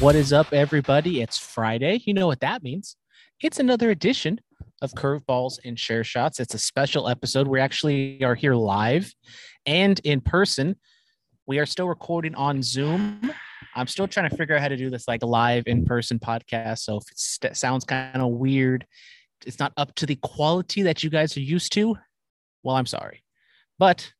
What is up, everybody? It's Friday. You know what that means. It's another edition of Curveballs and Chair Shots. It's a special episode. We actually are here live and in person. We are still recording on Zoom. I'm still trying to figure out how to do this like live in person podcast. So if it sounds kind of weird, it's not up to the quality that you guys are used to. Well, I'm sorry. But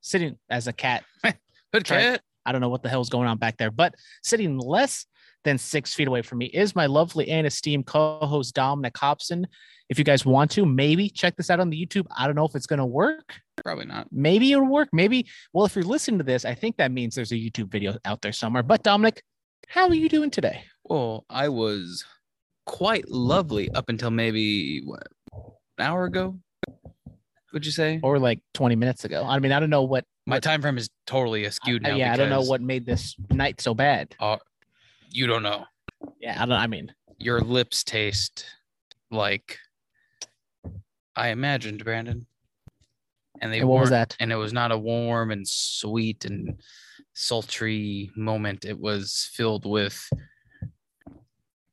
sitting as a cat, Good cat. I don't know what the hell's going on back there, but sitting less than six feet away from me is my lovely and esteemed co-host Dominic Hobson. If you guys want to, maybe check this out on the YouTube. I don't know if it's gonna work. Probably not. Maybe it'll work. Maybe. Well, if you're listening to this, I think that means there's a YouTube video out there somewhere. But Dominic, how are you doing today? Well, I was quite lovely up until maybe what an hour ago. Would you say? Or like 20 minutes ago? I mean, I don't know what. My time frame is totally askewed I- now. yeah, I don't know because what made this night so bad. Uh, you don't know. Yeah, I don't. I mean, Your lips taste like I imagined, Brandon. And they and what was weren't- that? And it was not a warm and sweet and sultry moment. It was filled with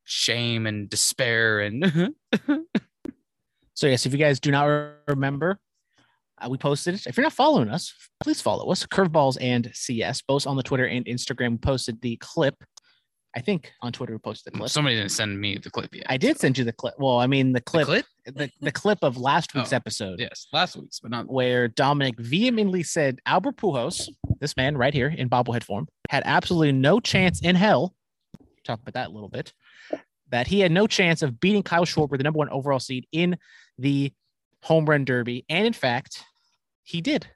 shame and despair and So yes, if you guys do not re- remember, uh, we posted it. If you're not following us, please follow us. Curveballs and CS, both on the Twitter and Instagram. We posted the clip. I think on Twitter we posted the clip. somebody didn't send me the clip yet. I did send you the clip. Well, I mean the The clip, clip? the, the clip of last week's Oh, episode. Yes, last week's, but not where Dominic vehemently said Albert Pujols, this man right here in bobblehead form, had absolutely no chance in hell. Talk about that a little bit. That he had no chance of beating Kyle Schwarber, the number one overall seed in the home run derby, and in fact, he did.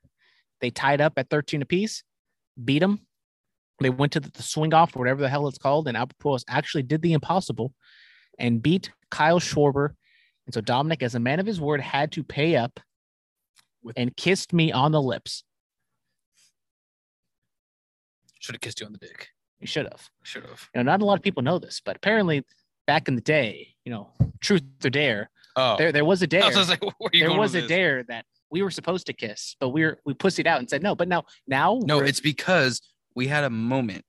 They tied up at 13 apiece, beat him. They went to the, swing off, or whatever the hell it's called, and Albert Pujols actually did the impossible and beat Kyle Schwarber. And so Dominic, as a man of his word, had to pay up and kissed me on the lips. should have kissed you on the dick. You should have. Should have. You know, not a lot of people know this, but apparently back in the day, you know, truth or dare, Oh, there there was a dare. I was like, where are you There was a this? dare that we were supposed to kiss, but we were we pussied out and said no. But now now No, it's because we had a moment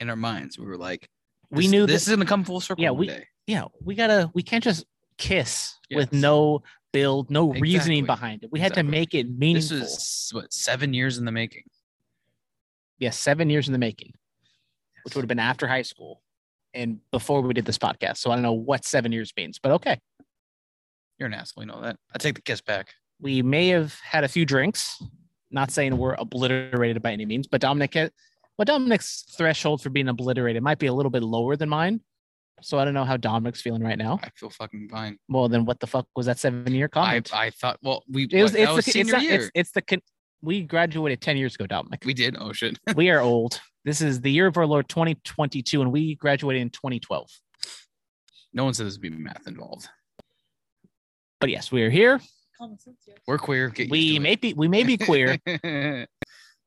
in our minds. We were like, we knew this that is gonna come full circle. Yeah, we- day. yeah, we gotta we can't just kiss with no build, no reasoning behind it. We had to make it meaningful. This is what seven years in the making. yes, seven years in the making, which would have been after high school and before we did this podcast. So I don't know what seven years means, but okay. You're an asshole. You know that. I take the kiss back. We may have had a few drinks. Not saying we're obliterated by any means, but Dominic, had- well, Dominic's threshold for being obliterated might be a little bit lower than mine. So I don't know how Dominic's feeling right now. I feel fucking fine. Well, then what the fuck was that seven year I, comment? I thought. Well, we. it was, what, it's, was the, it's, senior not- year. it's, it's the, con- we graduated 10 years ago, Dominic. we did. Oh shit. we are old. This is the year of our Lord 2022, and we graduated in 2012. No one said there's be math involved. But yes, we are here. We're queer. Get We used may be, we may be queer.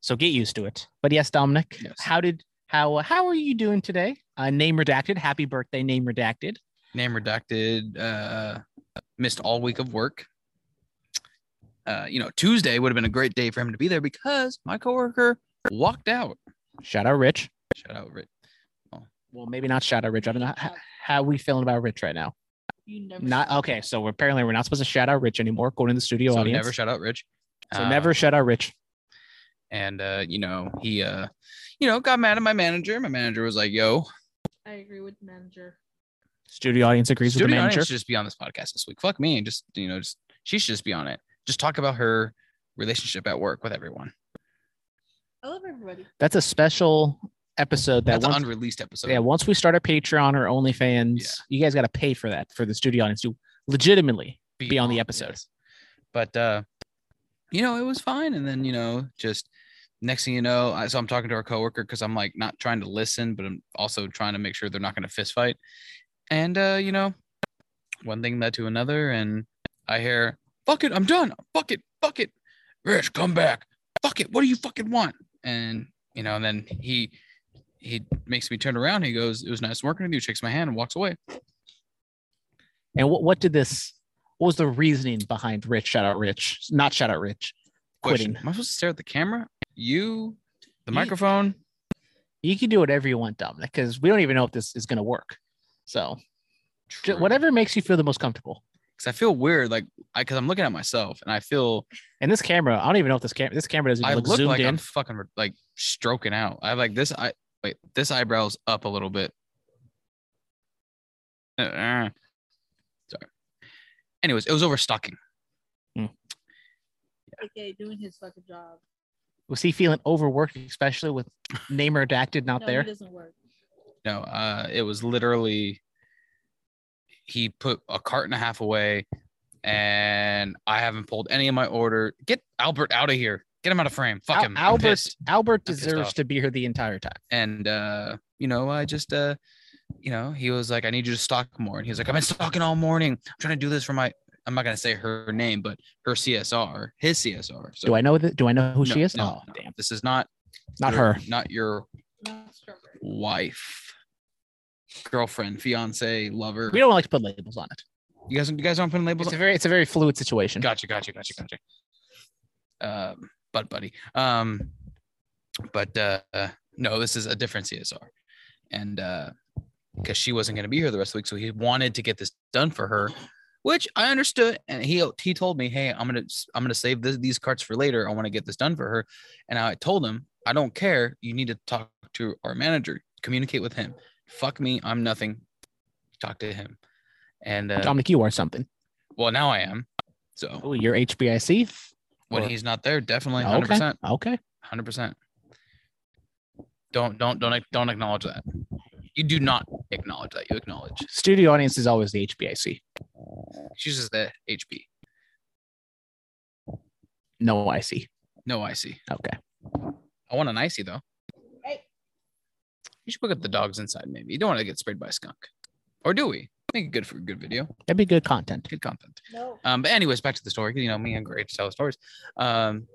So get used to it. But yes, Dominic, Yes. how did how how are you doing today? Uh, name redacted. Happy birthday, name redacted. Name redacted. Uh, missed all week of work. Uh, you know, Tuesday would have been a great day for him to be there because my coworker walked out. Shout out Rich. Shout out, Rit. Well, maybe not shout out Rich. I don't know how, how we feeling about Rich right now. You never Not okay. So we're apparently we're not supposed to shout out Rich anymore, Going to the studio So audience. never shout out Rich. so Uh, never shout out Rich. And uh, you know, he uh, you know, got mad at my manager. My manager was like, "Yo, I agree with the manager. Studio audience agrees with the studio manager. audience should just be on this podcast this week. Fuck me, and just you know, just she should just be on it. Just talk about her relationship at work with everyone. I love everybody. That's a special episode that That's an unreleased episode. yeah, once we start our Patreon or OnlyFans, Yeah. you guys got to pay for that for the studio audience to legitimately be on the episode. yes. But uh, you know, it was fine. And then, you know, just next thing you know, I, so I'm talking to our coworker because I'm like not trying to listen, but I'm also trying to make sure they're not going to fist fight. And uh, you know, one thing led to another, and I hear, "Fuck it, I'm done. Fuck it, fuck it, Rich, come back. Fuck it. What do you fucking want?" And you know, and then he he makes me turn around. He goes, "It was nice working with you." Shakes my hand and walks away. And what what did this? What was the reasoning behind Rich? Shout out Rich, not shout out Rich. Question: Quitting. Am I supposed to stare at the camera? You, the microphone? You can do whatever you want, Dominic, because we don't even know if this is going to work. So True. whatever makes you feel the most comfortable. Because I feel weird, like I because I'm looking at myself and I feel And this camera, I don't even know if this camera, this camera doesn't I even look look zoomed like in. I'm fucking like stroking out. I have like this. I wait, this eyebrow's up a little bit. Uh, uh. Sorry. Anyways, it was overstocking. Okay, doing his fucking job. Was he feeling overworked, especially with name redacted not no, there? It doesn't work. No, uh, it was literally he put a cart and a half away, and I haven't pulled any of my order. Get Albert out of here. Get him out of frame. Fuck Al- him. Albert. Albert deserves to be here the entire time. and uh you know i just uh you know he was like i need you to stock more and he was like i've been stocking all morning i'm trying to do this for my i'm not going to say her name but her csr his csr so do I know that? Do I know who no, she is? no, oh, no. damn, this is not not your- her. not your wife girlfriend fiance lover We don't like to put labels on it. you guys you guys aren't putting labels It's a very, it's a very fluid situation. gotcha gotcha gotcha gotcha um butt buddy. Um but uh uh, no this is a different csr and uh because she wasn't going to be here the rest of the week so he wanted to get this done for her which i understood. And he he told me hey i'm gonna i'm gonna save this, these carts for later. I want to get this done for her. And i told him i don't care. You need to talk to our manager. Communicate with him. Fuck me. I'm nothing. Talk to him. And uh, Dominic, you are something. well now i am. So Oh, you're HBIC. When Or- he's not there definitely 100% Okay. 100% don't don't don't don't acknowledge that. You do not acknowledge that. You acknowledge. Studio audience is always the HBIC. she uses the hp No IC. no icy Okay. i want an icy though. Hey. you should look at the dogs inside maybe. You don't want to get sprayed by a skunk. Or do we make it good for a good video. That'd be good content. good content. No. um but anyways back to the story. you know me and great to tell stories. Um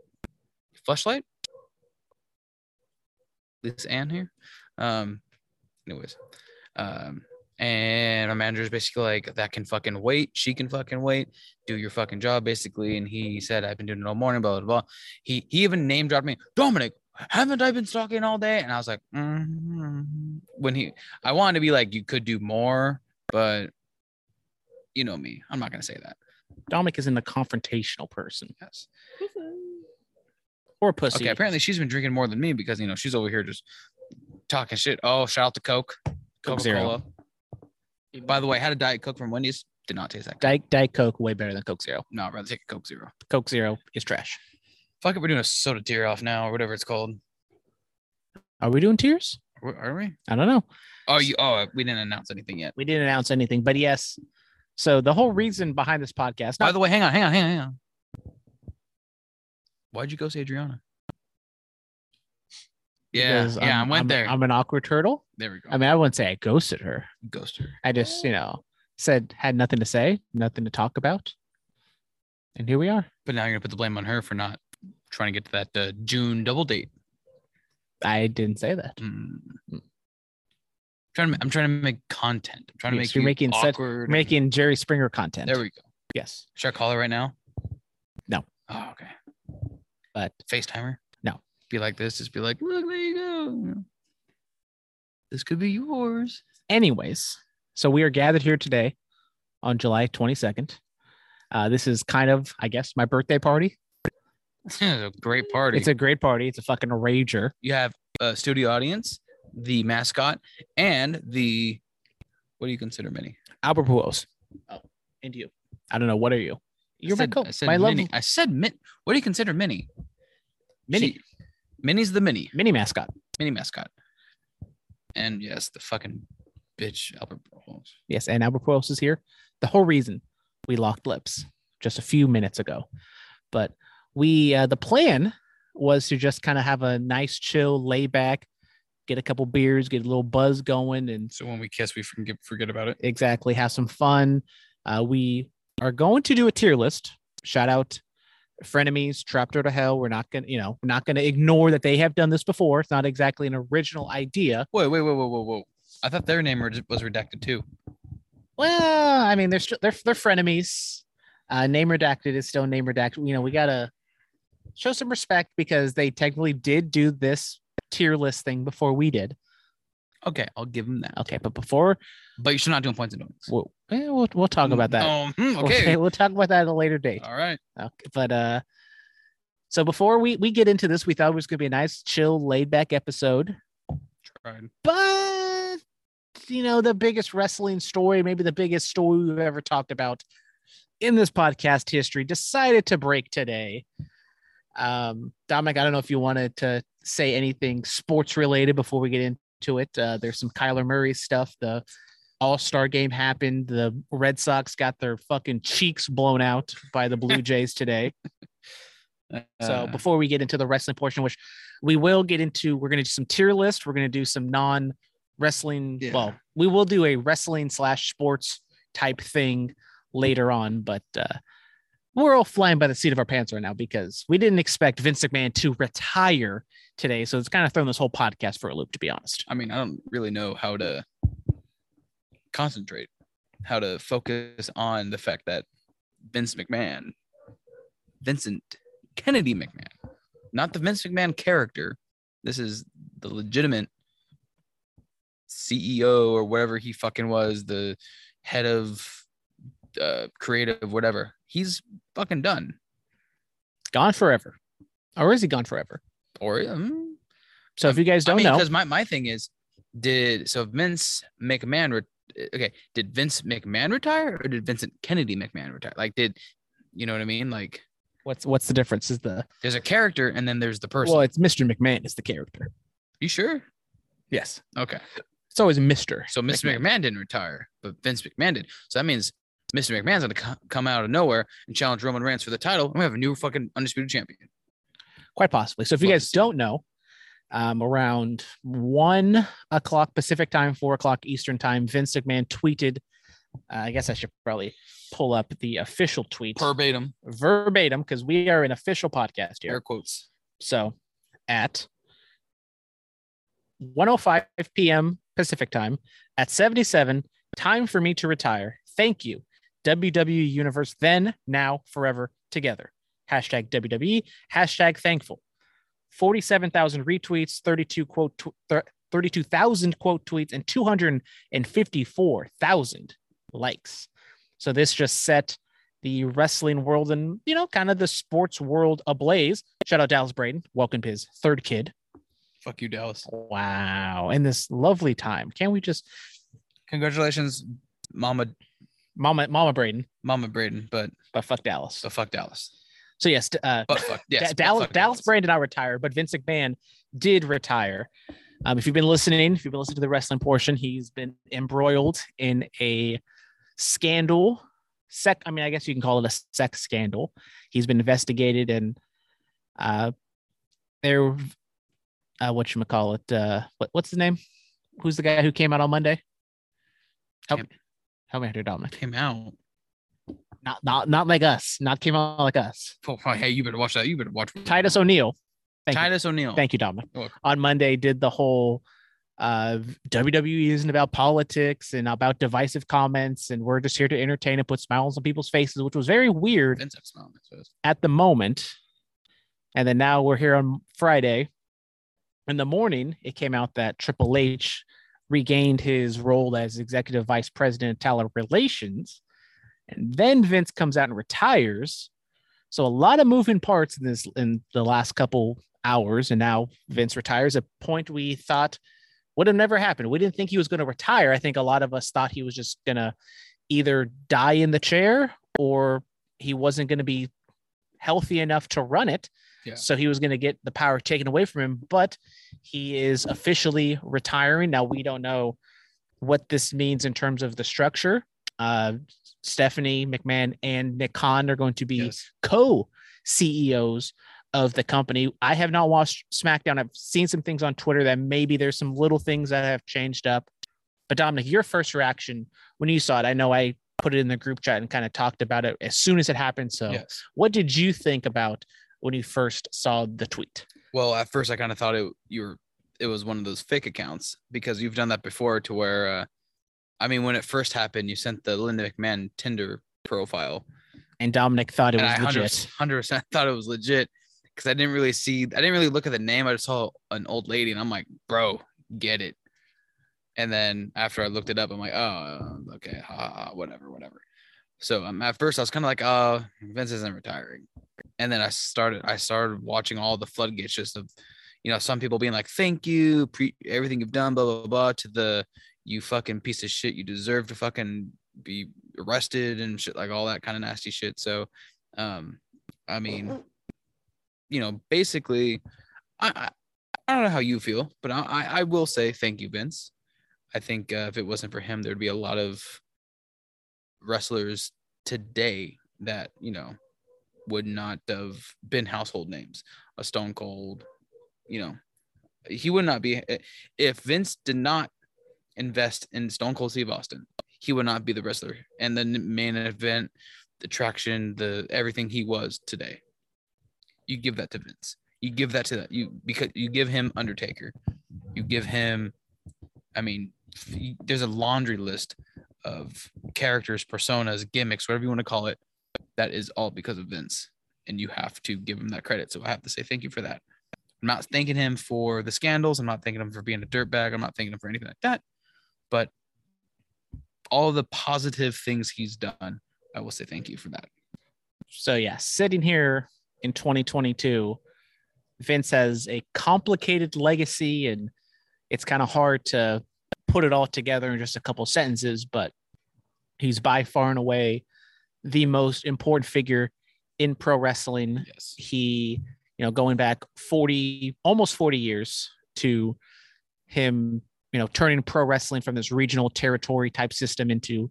flashlight? This Ann here? Um anyways. Um and our manager is basically like that can fucking wait. She can fucking wait. Do your fucking job basically. And he said i've been doing it all morning blah blah blah. He he even name dropped me dominic haven't i been stalking all day? And i was like mm when he i wanted to be like you could do more but you know me i'm not gonna say that Dominic isn't a confrontational person yes or pussy. Okay, apparently she's been drinking more than me because you know she's over here just talking shit. Oh, shout out to Coke, Coke Coca Zero. Cola. By the way, had a Diet Coke from Wendy's. Did not taste that. Good. Diet, Diet Coke way better than Coke Zero. No, I'd rather take a Coke Zero. Coke Zero is trash. Fuck it, we're doing a soda tear off now or whatever it's called. Are we doing tiers? Are are we? I don't know. Oh, you. Oh, we didn't announce anything yet. We didn't announce anything, but yes. So the whole reason behind this podcast, By the way, hang on, hang on, hang on, hang on. Why'd you go see Adriana? Yeah, because yeah, I I'm- went I'm- there. I'm an awkward turtle. there we go. I mean, I wouldn't say I ghosted her. Ghost her. I just, you know, said had nothing to say, nothing to talk about. And here we are. But now you're gonna put the blame on her for not trying to get to that uh, June double date. I didn't say that. Mm. Mm. Trying to, I'm trying to make content. I'm trying to make you're you making such- awkward. and- Making Jerry Springer content. There we go. yes. Should I call her right now? No. Oh, okay. But FaceTimer? No. Be like this. Just be like, look, there you go. This could be yours. anyways, so we are gathered here today on July 22nd. Uh, this is kind of, I guess, my birthday party. it's a great party. It's a great party. It's a fucking rager. you have a studio audience, the mascot, and the what do you consider mini? Albert Pujols. Oh, and you. I don't know. What are you? You're I said, my co. I said my love mini. I said min. What do you consider mini? mini She- Mini's the mini. mini mascot. Mini mascot. And yes, the fucking bitch Albert Pujols. Yes, and Albert Pujols is here. The whole reason we locked lips just a few minutes ago, but we uh, the plan was to just kind of have a nice, chill, lay back, get a couple beers, get a little buzz going, and So when we kiss, we forget forget about it. exactly have some fun. Uh, we are going to do a tier list. Shout out frenemies, trapped out of hell. We're not gonna, you know, we're not gonna ignore that they have done this before. It's not exactly an original idea. Wait, wait, wait, wait, whoa, whoa. I thought their name was redacted too. Well, I mean, they're they're they're frenemies. Uh, name redacted is still name redacted. You know, we gotta show some respect because they technically did do this tier list thing before we did. Okay, I'll give them that. Okay, but before But you should not do points and donuts. we'll eh, we'll, we'll talk about that. Oh, hmm, okay. we'll talk about that at a later date. All right. Okay, but uh, so before we we get into this, we thought it was gonna be a nice, chill, laid back episode. Tried. But you know, the biggest wrestling story, maybe the biggest story we've ever talked about in this podcast history, decided to break today. Um, Dominic, I don't know if you wanted to say anything sports related before we get into it. Uh, there's some Kyler Murray stuff. The All Star game happened. The Red Sox got their fucking cheeks blown out by the Blue Jays today. So Uh, before we get into the wrestling portion, which we will get into, we're going to do some tier list. We're going to do some non wrestling. Yeah. Well, we will do a wrestling slash sports type thing later on, but uh, we're all flying by the seat of our pants right now because we didn't expect Vince McMahon to retire today. So it's kind of thrown this whole podcast for a loop, to be honest. I mean, I don't really know how to concentrate, how to focus on the fact that Vince McMahon, Vincent Kennedy McMahon, not the Vince McMahon character. This is the legitimate CEO or whatever he fucking was, the head of uh, creative, whatever. He's fucking done. Gone forever. Or is he gone forever? Or um, So if you guys don't mean, know, because my, my thing is, did so Vince McMahon re- okay? Did Vince McMahon retire or did Vincent Kennedy McMahon retire? Like, did you know what I mean? Like, what's what's the difference? Is the there's a character and then there's the person. well, it's Mr. McMahon is the character. you sure? Yes. Okay. It's always Mr. So Mr. McMahon. didn't retire, but Vince McMahon did. So that means Mr. McMahon's gonna come out of nowhere and challenge Roman Reigns for the title, and we have a new fucking undisputed champion. quite possibly. So if you guys don't know, um, around one o'clock Pacific time, four o'clock Eastern time, Vince McMahon tweeted. Uh, I guess I should probably pull up the official tweet Verbatim, verbatim because we are an official podcast here. air quotes. So at 105 p.m. Pacific time at 77, time for me to retire. Thank you. WWE Universe then, now, forever, together. Hashtag WWE, hashtag thankful. 47,000 retweets, 32 quote, tw- thir- 32,000 quote tweets, and 254,000 likes. So this just set the wrestling world and, you know, kind of the sports world ablaze. Shout out Dallas Braden, welcomed his third kid. Fuck you, Dallas. Wow. In this lovely time. Can't we just, Congratulations, Mama, Mama, Mama Braden, Mama Braden, but but fuck Dallas. so fuck Dallas. So yes, uh, But fuck yes, Da- but Dallas, fuck Dallas Braden did not retire, but Vince McMahon did retire. Um, if you've been listening, if you've been listening to the wrestling portion, he's been embroiled in a scandal. Sec, I mean, I guess you can call it a sex scandal. He's been investigated, and uh, there, uh, what you call it? Uh, what, what's his name? Who's the guy who came out on Monday? Help, me out here, Dominic. Came out. Not, not, not like us. Not came out like us. Oh, hey, you better watch that. You better watch Titus O'Neil. Thank you. Titus O'Neil. Thank you, Dominic. On Monday, did the whole uh, WWE isn't about politics and about divisive comments, and we're just here to entertain and put smiles on people's faces, which was very weird Vince had a smile on his face. at the moment. And then now we're here on Friday. In the morning, it came out that Triple H regained his role as executive vice president of talent relations. And then Vince comes out and retires. So a lot of moving parts in this in the last couple hours. And now Vince retires, a point we thought would have never happened. We didn't think he was going to retire. I think a lot of us thought he was just gonna either die in the chair or he wasn't going to be healthy enough to run it. Yeah. So he was going to get the power taken away from him, but he is officially retiring. Now we don't know what this means in terms of the structure. Uh, Stephanie McMahon and Nick Khan are going to be Yes. co CEOs of the company. I have not watched SmackDown. I've seen some things on Twitter that maybe there's some little things that have changed up. But Dominic, your first reaction when you saw it, I know I put it in the group chat and kind of talked about it as soon as it happened. So, Yes. what did you think about when you first saw the tweet? Well, at first I kind of thought it you were it was one of those fake accounts because you've done that before to where uh I mean when it first happened you sent the Linda McMahon Tinder profile And Dominic thought it and was I legit. 100 percent thought it was legit because I didn't really see, I didn't really look at the name. I just saw an old lady, and I'm like, bro, get it. And then after I looked it up, I'm like, oh, okay, ha, ha, ha, whatever, whatever. So um, at first I was kind of like, oh, Vince isn't retiring. And then I started, I started watching all the floodgates just of, you know, some people being like, thank you, pre- everything you've done, blah, blah, blah, to the, you fucking piece of shit, you deserve to fucking be arrested and shit, like all that kind of nasty shit. So, um, I mean, you know, basically, I, I, I don't know how you feel, but I, I will say thank you, Vince. I think uh, if it wasn't for him, there'd be a lot of wrestlers today that you know would not have been household names. A Stone Cold, you know, he would not be if Vince did not invest in Stone Cold Steve Austin. He would not be the wrestler and the main event, the traction, the everything he was today. You give that to Vince. You give that to that you because you give him Undertaker. You give him, I mean, there's a laundry list of characters, personas, gimmicks, whatever you want to call it. That is all because of Vince, and you have to give him that credit. So I have to say thank you for that. I'm not thanking him for the scandals. I'm not thanking him for being a dirtbag. I'm not thanking him for anything like that. But all the positive things he's done, I will say thank you for that. So yeah, sitting here in 2022, Vince has a complicated legacy, and it's kind of hard to put it all together in just a couple sentences. But he's by far and away the most important figure in pro wrestling. Yes. He, you know, going back 40, almost 40 years to him, you know, turning pro wrestling from this regional territory type system into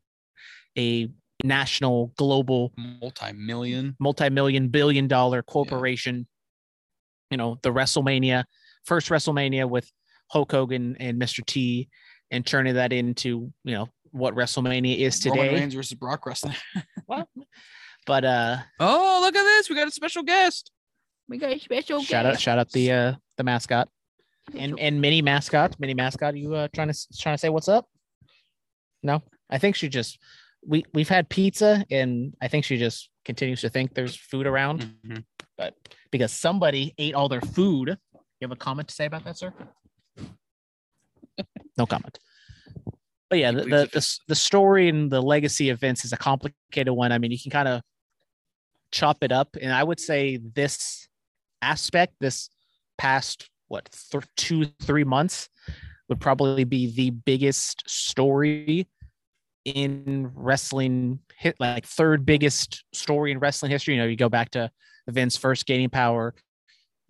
a national, global, Multi-million. multi-million billion dollar corporation. You know, the WrestleMania, first WrestleMania with Hulk Hogan and Mr. T, and turning that into, you know, what WrestleMania is today. Roman today. Reigns versus Brock wrestling. But uh oh, look at this. We got a special guest. We got a special shout out shout out the uh the mascot and and mini mascot mini mascot you uh trying to trying to say what's up no i think she just we we've had pizza and i think she just continues to think there's food around Mhm. but because somebody ate all their food you have a comment to say about that sir no comment but yeah the, the, the the, story and the legacy of vince is a complicated one. I mean you can kind of chop it up and i would say this aspect this past what th- two three months would probably be the biggest story in wrestling hit like third biggest story in wrestling history. You know you go back to Vince first gaining power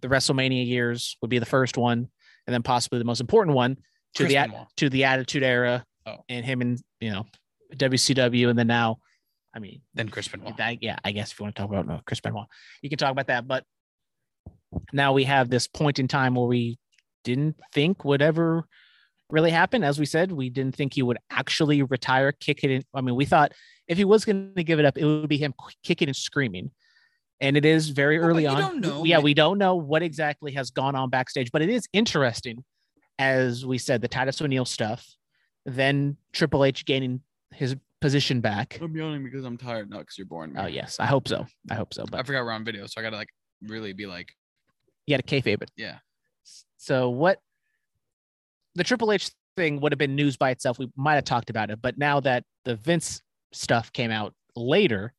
the WrestleMania years would be the first one and then possibly the most important one to Chris the Benoit. to the attitude era Oh. and him and you know WCW and then now I mean Then Chris Benoit. that, yeah, I guess if you want to talk about no, Chris Benoit, you can talk about that. But now we have this point in time where we didn't think would ever really happen. As we said, we didn't think he would actually retire, kick it in. I mean, we thought if he was going to give it up, it would be him kicking and screaming. And it is very Well, early on. yeah, we don't know what exactly has gone on backstage, but it is interesting, as we said, the Titus O'Neil stuff, then Triple H gaining his position back. I'm yawning because I'm tired, not because you're boring. me. Oh yes, I hope so. I hope so. But I forgot we're on video, so I gotta like really be like, you had to kayfabe it. yeah. So what the Triple H thing would have been news by itself. We might have talked about it, but now that the Vince stuff came out later,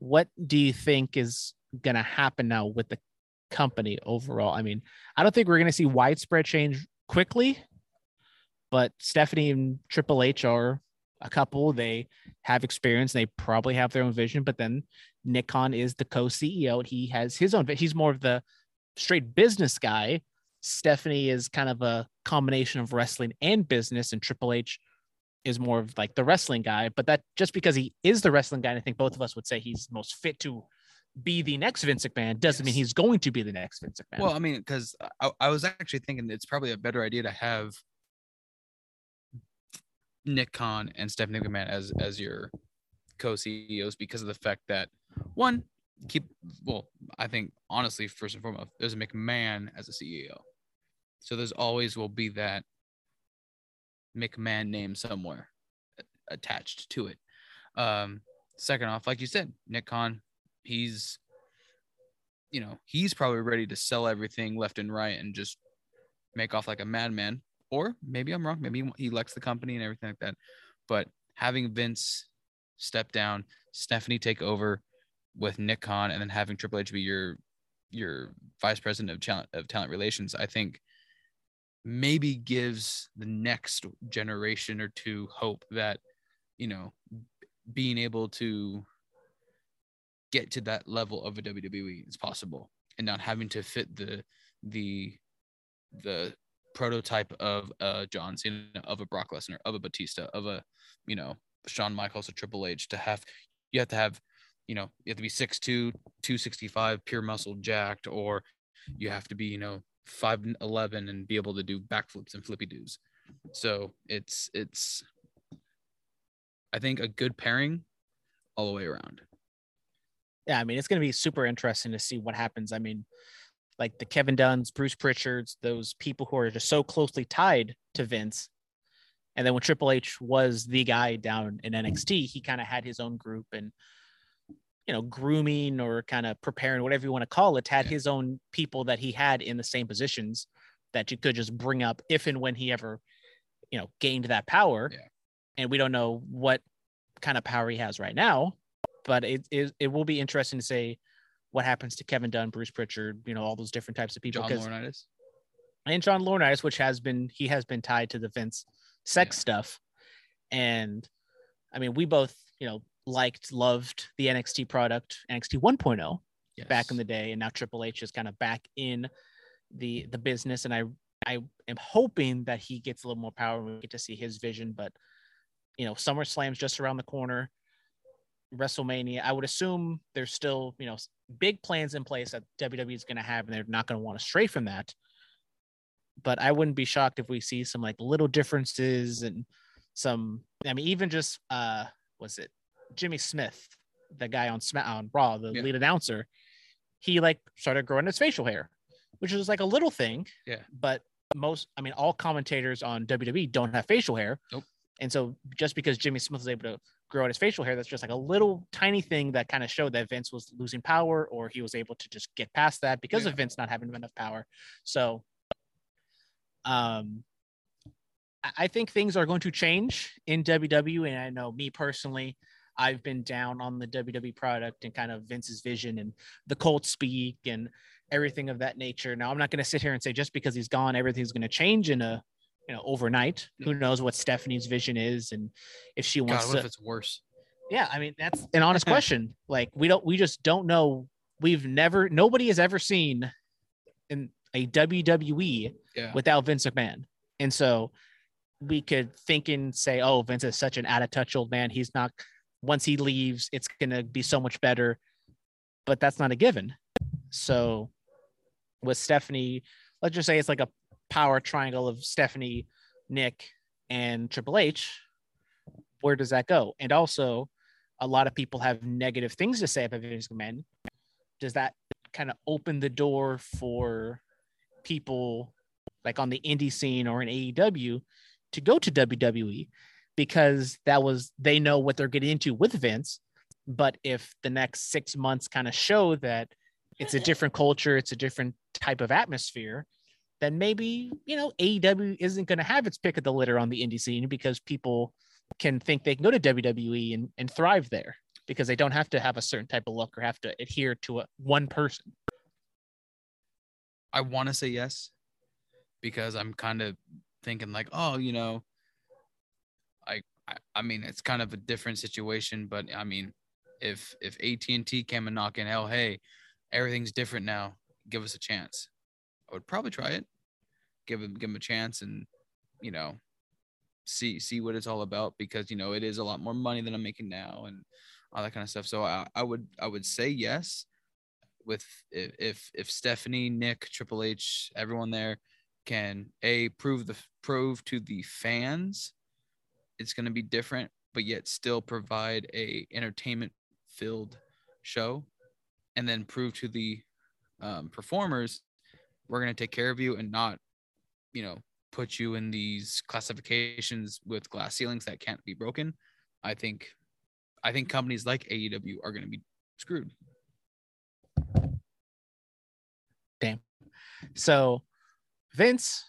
what do you think is gonna happen now with the company overall? I mean, I don't think we're gonna see widespread change quickly, but Stephanie and Triple H are a couple. They have experience. They probably have their own vision, but then Nick Khan is the co-CEO. And he has his own. He's more of the straight business guy. Stephanie is kind of a combination of wrestling and business, and Triple H is more of like the wrestling guy. But that just because he is the wrestling guy, and I think both of us would say he's most fit to be the next Vince McMahon, doesn't mean he's going to be the next Vince McMahon. Well, I mean, because I, I was actually thinking it's probably a better idea to have Nick Khan and Stephanie McMahon as as your co-CEOs because of the fact that one keep well, I think honestly, first and foremost, there's a McMahon as a CEO, so there's always will be that McMahon name somewhere attached to it. Um, second off, like you said, Nick Khan, he's you know, he's probably ready to sell everything left and right and just make off like a madman. Or maybe I'm wrong. Maybe he likes the company and everything like that. But having Vince step down, Stephanie take over with Nick Khan, and then having Triple H be your your vice president of talent of talent relations, I think maybe gives the next generation or two hope that you know being able to get to that level of a WWE is possible and not having to fit the the the prototype of a John Cena, of a Brock Lesnar, of a Batista, of a you know Shawn Michaels, a Triple H. To have you have to have you know you have to be 6'2", 265, pure muscle, jacked, or you have to be you know 5'11 and be able to do backflips and flippy doos. So it's it's I think a good pairing all the way around. Yeah, I mean, it's going to be super interesting to see what happens. I mean, like the Kevin Dunns, Bruce Pritchards, those people who are just so closely tied to Vince. And then when Triple H was the guy down in NXT, he kind of had his own group and, you know, grooming or kind of preparing, whatever you want to call it, had Yeah. his own people that he had in the same positions that you could just bring up if and when he ever, you know, gained that power. Yeah. And we don't know what kind of power he has right now, but it, it, it will be interesting to say what happens to Kevin Dunn, Bruce Pritchard, you know, all those different types of people. John Laurinaitis. and John Laurinaitis, which has been he has been tied to the Vince sex stuff, and I mean we both you know liked loved the NXT product NXT 1.0 back in the day, and now Triple H is kind of back in the the business, and I I am hoping that he gets a little more power and we get to see his vision, but you know SummerSlam's just around the corner. WrestleMania, I would assume there's still, you know, big plans in place that WWE is going to have, and they're not going to want to stray from that but I wouldn't be shocked if we see some like little differences and some. I mean, even just uh, was it Jimmy Smith, the guy on Sma- on Raw, the Yeah. lead announcer? He like started growing his facial hair, which is like a little thing. Yeah. But most, I mean, all commentators on WWE don't have facial hair. Nope. And so just because Jimmy Smith was able to grow out his facial hair, that's just like a little tiny thing that kind of showed that Vince was losing power, or he was able to just get past that because Yeah. of Vince not having enough power. So um I- I think things are going to change in WWE. And I know me personally, I've been down on the WWE product and kind of Vince's vision and the Colt speak and everything of that nature. Now, I'm not going to sit here and say just because he's gone, everything's going to change in a you know overnight. Who knows what Stephanie's vision is and if she God, wants what to if it's worse? yeah, I mean that's an honest question. Like we don't, we just don't know. We've never, nobody has ever seen in a WWE Yeah. without Vince McMahon, and so we could think and say, "Oh, Vince is such an out of touch old man. He's not. Once he leaves, it's gonna be so much better." But that's not a given. So with Stephanie, let's just say it's like a power triangle of Stephanie, Nick, and Triple H. Where does that go? And also, a lot of people have negative things to say about Vince McMahon. Does that kind of open the door for people like on the indie scene or in AEW to go to WWE because that was they know what they're getting into with Vince. But if the next six months kind of show that it's a different culture, it's a different type of atmosphere, then maybe you know AEW isn't going to have its pick of the litter on the indie scene because people can think they can go to WWE and, and thrive there because they don't have to have a certain type of look or have to adhere to a, one person. I want to say yes because I'm kind of thinking like, oh, you know, I, I I mean it's kind of a different situation, but I mean, if if AT and T came and knocking, hell, hey, everything's different now. Give us a chance. I would probably try it. Give him give him a chance and you know see see what it's all about because you know it is a lot more money than I'm making now and all that kind of stuff. So I, I would I would say yes with if if, Stephanie, Nick, Triple H, everyone there can a prove the prove to the fans it's going to be different, but yet still provide a entertainment filled show, and then prove to the um, performers we're going to take care of you and not, you know, put you in these classifications with glass ceilings that can't be broken. I think, I think companies like AEW are going to be screwed. Damn. So, Vince,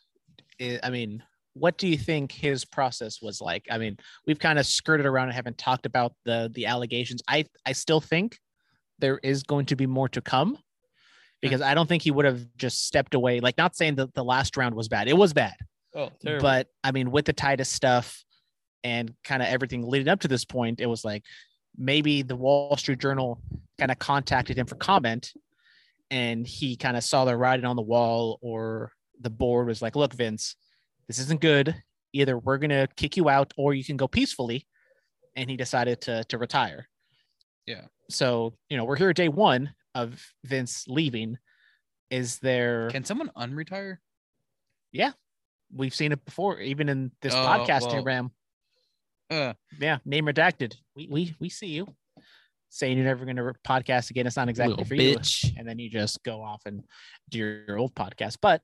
i mean, what do you think his process was like? I mean, we've kind of skirted around and haven't talked about the the allegations. I I still think there is going to be more to come because I don't think he would have just stepped away. Like, not saying that the last round was bad; it was bad. Oh, terrible. But I mean, with the Titus stuff and kind of everything leading up to this point, it was like maybe the Wall Street Journal kind of contacted him for comment and he kind of saw the writing on the wall, or the board was like, look, Vince, this isn't good. Either we're going to kick you out or you can go peacefully. And he decided to, to retire. Yeah. So, you know, we're here day one of Vince leaving. Is there Can someone unretire? Yeah. We've seen it before, even in this Oh, podcasting well. ram. Uh, Yeah, name redacted. We we we see you saying you're never going to podcast again. It's not exactly little for you, and then you just go off and do your, your old podcast. But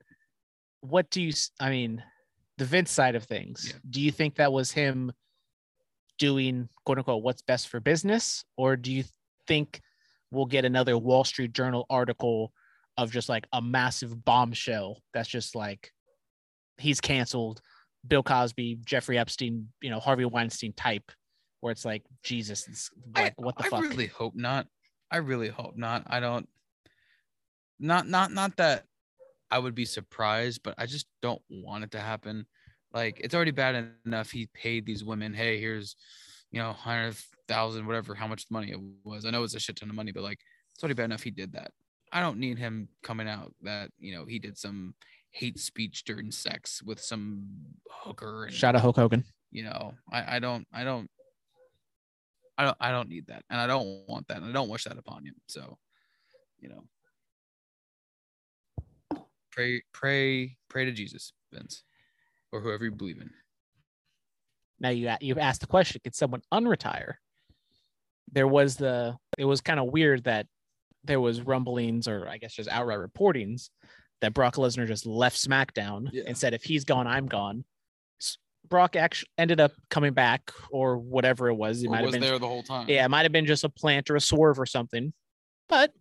what do you? I mean, the Vince side of things. Yeah. Do you think that was him doing quote unquote what's best for business, or do you think we'll get another Wall Street Journal article of just like a massive bombshell that's just like he's canceled Bill Cosby, Jeffrey Epstein, you know, Harvey Weinstein type, where it's like, Jesus, it's like, I, what the I fuck? I really hope not. I really hope not. I don't. Not not not that I would be surprised, but I just don't want it to happen. Like it's already bad enough he paid these women. Hey, here's, you know, hundred thousand, whatever, how much money it was. I know it's a shit ton of money, but like it's already bad enough he did that. I don't need him coming out that you know he did some hate speech during sex with some hooker. And, Shout out Hulk Hogan. you know I, I don't i don't i don't i don't need that and i don't want that and i don't wish that upon him so you know pray pray pray to jesus vince or whoever you believe in Now you you asked the question: Could someone unretire? There was the. It was kind of weird that there was rumblings, or I guess just outright reportings, that Brock Lesnar just left SmackDown Yeah. and said, "If he's gone, I'm gone." Brock actually ended up coming back, or whatever it was. Or might have been there the whole time Yeah, it might have been just a plant or a swerve or something. But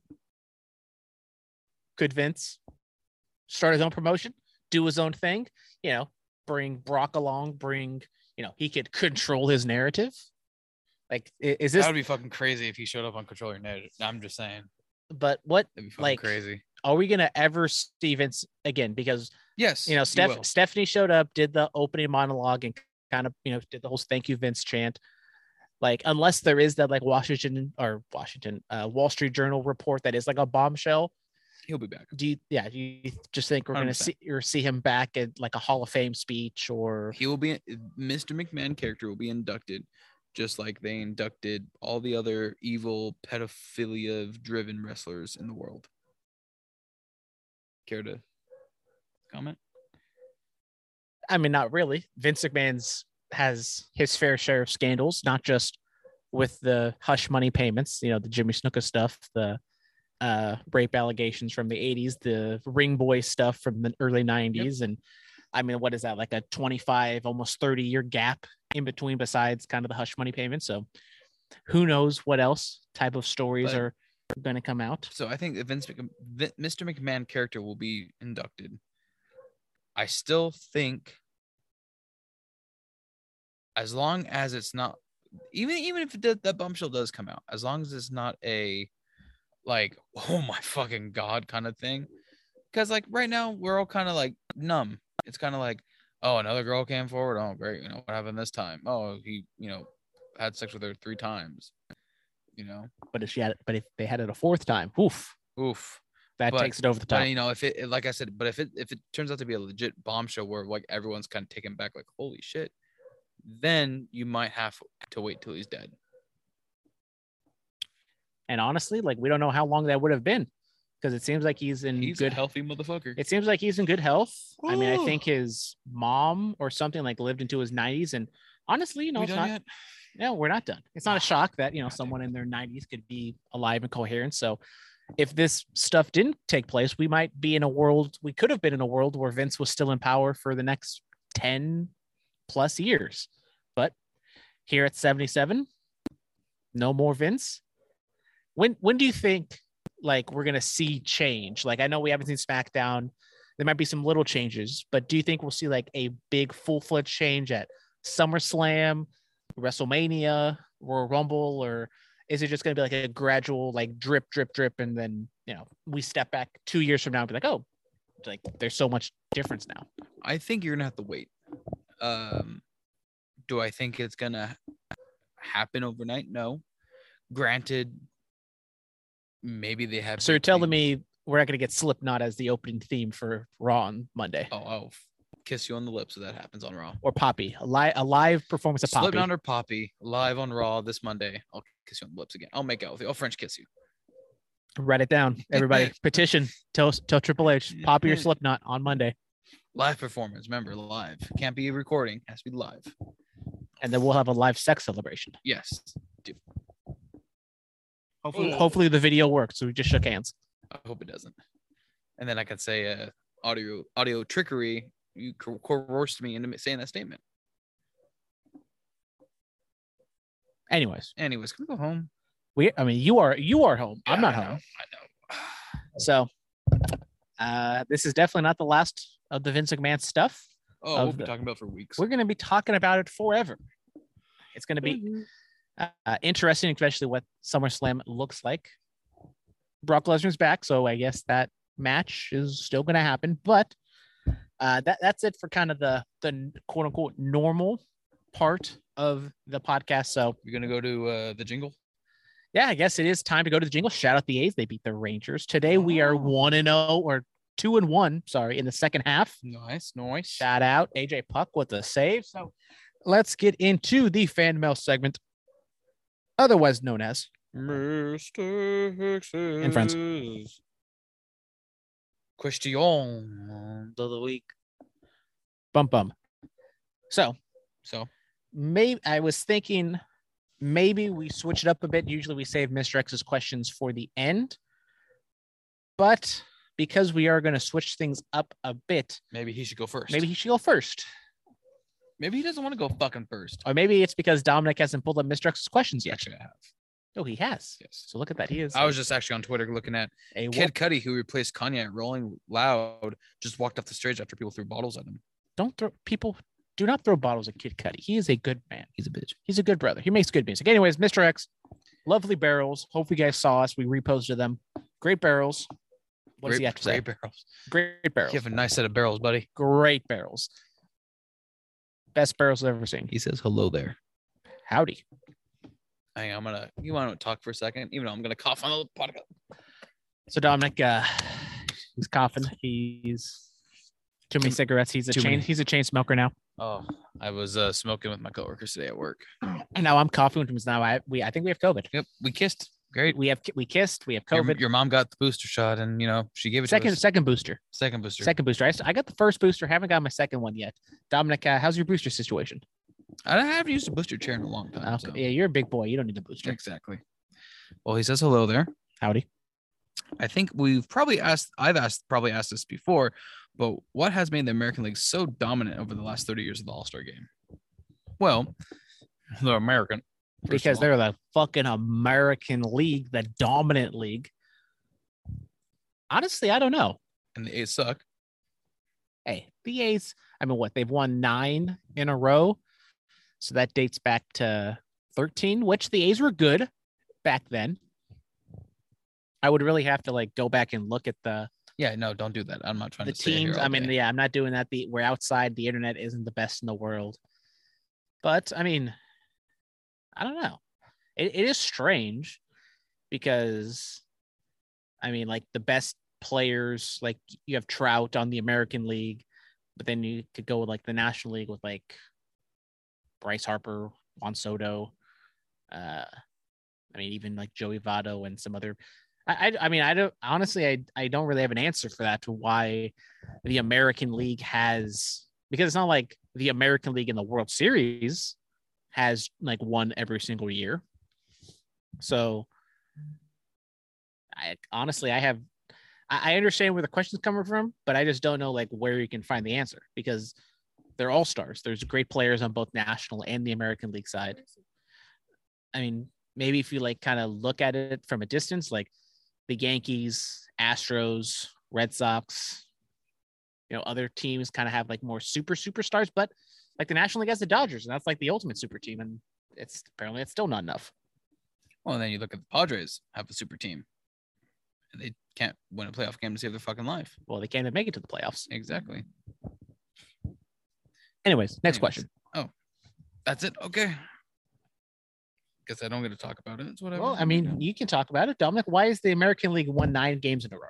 could Vince start his own promotion, do his own thing? You know, bring Brock along, bring, you know, he could control his narrative. Like, is this, that would be fucking crazy if he showed up on control your narrative i'm just saying but what Like, crazy are we going to ever see Vince again? Because, yes you know. Steph, Stephanie showed up, did the opening monologue, and kind of, you know, did the whole thank you, Vince chant. Like, unless there is that like Washington or Washington, uh, Wall Street Journal report that is like a bombshell, he'll be back. Do you yeah do you just think we're gonna see or see him back at like a hall of fame speech or he will be mr mcmahon character will be inducted just like they inducted all the other evil pedophilia driven wrestlers in the world. Care to comment? I mean not really. Vince mcmahon's has his fair share of scandals not just with the hush money payments you know the jimmy snuka stuff the uh rape allegations from the 80s the ring boy stuff from the early 90s and i mean what is that like a 25 almost 30 year gap in between besides kind of the hush money payments so who knows what else type of stories But- are going to come out. So i think the vince mr mcmahon character will be inducted. I still think as long as it's not even even if it did, that bombshell does come out as long as it's not a like oh my fucking god kind of thing. Because like right now we're all kind of like numb. It's kind of like oh another girl came forward. Oh great. You know what happened this time? Oh he you know had sex with her three times you know? But if she had but if they had it a fourth time oof. Oof. That But- takes it over the top. But you know, if it like I said, but if it if it turns out to be a legit bombshell where like everyone's kind of taken back, like holy shit, then you might have to wait till he's dead. And honestly like we don't know how long that would have been because it seems like he's in He's good a healthy motherfucker. it seems like he's in good health. I mean i think his mom or something like lived into his 90s and honestly you know we it's not, yet? no, we're not done. It's not a ah, shock that you know God damn someone in their 90s could be alive and coherent. So if this stuff didn't take place we might be in a world we could have been in a world where vince was still in power for the next 10 plus years. But here at 77 no more vince when when do you think like we're gonna see change? Like I know we haven't seen SmackDown. There might be some little changes, but do you think we'll see like a big full fledged change at SummerSlam, WrestleMania, Royal Rumble, or is it just gonna be like a gradual like drip, drip, drip, and then you know we step back two years from now and be like, oh, like there's so much difference now. I think you're gonna have to wait. Um, do I think it's gonna happen overnight? No. Granted, maybe they have. So you're telling me we're not gonna get Slipknot as the opening theme for Raw on Monday, Oh, I'll kiss you on the lips if that happens on Raw. or Poppy, a live a live performance of Poppy. Slipknot or Poppy live on Raw this Monday. I'll kiss you on the lips again. I'll make out with you. I'll French kiss you. Write it down, everybody. Petition. Tell tell Triple H Poppy or Slipknot on Monday, Live performance. Remember, live. Can't be a recording. Has to be live. and then we'll have a live sex celebration. Yes. Hopefully, hopefully the video works. So we just shook hands. I hope it doesn't. And then I could say uh, audio audio trickery. You coerced me into saying that statement. Anyways, Anyways, can we go home? we. I mean, you are you are home. I'm not I know, home. I know. So, uh, this is definitely not the last of the Vince McMahon stuff. Oh, we'll be the- talking about it for weeks. We're going to be talking about it forever. It's going to be uh, interesting, especially what SummerSlam looks like. Brock Lesnar's back, so I guess that match is still going to happen. But uh, that that's it for kind of the the quote unquote normal part of the podcast. So You're gonna go to uh, the jingle. yeah, I guess it is time to go to the jingle. Shout out the A's; they beat the Rangers today. We are Oh. one and zero or two and one. Sorry, in the second half. Nice, nice. Shout out AJ Puk with the save. So let's get into the fan mail segment, otherwise known as Mr. Hicks friends. Question of the week. Bum Bum. So So maybe I was thinking maybe we switch it up a bit. Usually we save Mr. X's questions for the end, but because we are going to switch things up a bit, maybe he should go first. maybe he should go first. Maybe he doesn't want to go fucking first. Or maybe it's because Dominic hasn't pulled up Mr. X's questions yet. Actually, I have. Oh, he has. Yes. So look at that. He is I was just actually on Twitter looking at a Kid Cudi, who replaced Kanye at Rolling Loud, just walked off the stage after people threw bottles at him. don't throw people do not throw bottles at Kid Cudi. He is a good man. He's a bitch. He's a good brother. He makes good music. Anyways, Mr. X, lovely barrels. Hope you guys saw us. We reposted them. Great barrels. What does he have to say? great barrels. Great barrels. You have a nice set of barrels, buddy. Great barrels. Best barrels I've ever seen. He says hello there. Howdy. Hang on, I'm gonna. You want to talk for a second? Even though I'm gonna cough on the podcast. So Dominic, uh, he's coughing. He's too many cigarettes. He's a too chain. many. He's a chain smoker now. Oh, I was uh, smoking with my coworkers today at work. And now I'm coughing with him. Now I we I think we have COVID. Yep, we kissed. Great. We have we kissed. We have Your, COVID. your mom got the booster shot, and you know she gave it second second booster. Second booster. Second booster. I, I got the first booster. Haven't got my second one yet. Dominic, uh, how's your booster situation? I haven't used a booster chair in a long time. Okay. so- Yeah, you're a big boy. You don't need a booster. Exactly. Well, he says hello there. Howdy. I think we've probably asked, I've asked, probably asked this before, but what has made the American League so dominant over the last 30 years of the All Star game? Well, the American. Because they're the fucking American League, the dominant league. Honestly, I don't know. and the A's suck. Hey, the A's, I mean, what? They've won nine in a row. So that dates back to 13, which the A's were good back then. I would really have to like go back and look at the Yeah, no, don't do that. I'm not trying the to here teams. I mean, yeah, I'm not doing that. The we're outside. The internet isn't the best in the world. But I mean, I don't know. It, it is strange because I mean, like the best players, like you have Trout on the American League, but then you could go with like the National League with like Bryce Harper, Juan Soto. Uh, I mean, even like Joey Votto and some other. I, I, I mean, I don't honestly, I, I don't really have an answer for that to why the American League has because it's not like the American League in the World Series has like won every single year. So, I honestly, I have, I, understand where the question's coming from, but I just don't know like where you can find the answer because they're all stars. There's great players on both national and the American League side. I mean, maybe if you like kind of look at it from a distance, like the Yankees, Astros, Red Sox, you know, other teams kind of have like more super superstars, but like the National League has the Dodgers, and that's like the ultimate super team, and it's apparently it's still not enough. Well, and then you look at the Padres have a super team, and they can't win a playoff game to save their fucking life. Well, they can't even make it to the playoffs. Exactly. Anyways, next Anyways. question. Oh, that's it. Okay. Guess I don't get to talk about it. It's whatever. Well, I mean, you can talk about it, Dominic. Why is the American League won nine games in a row?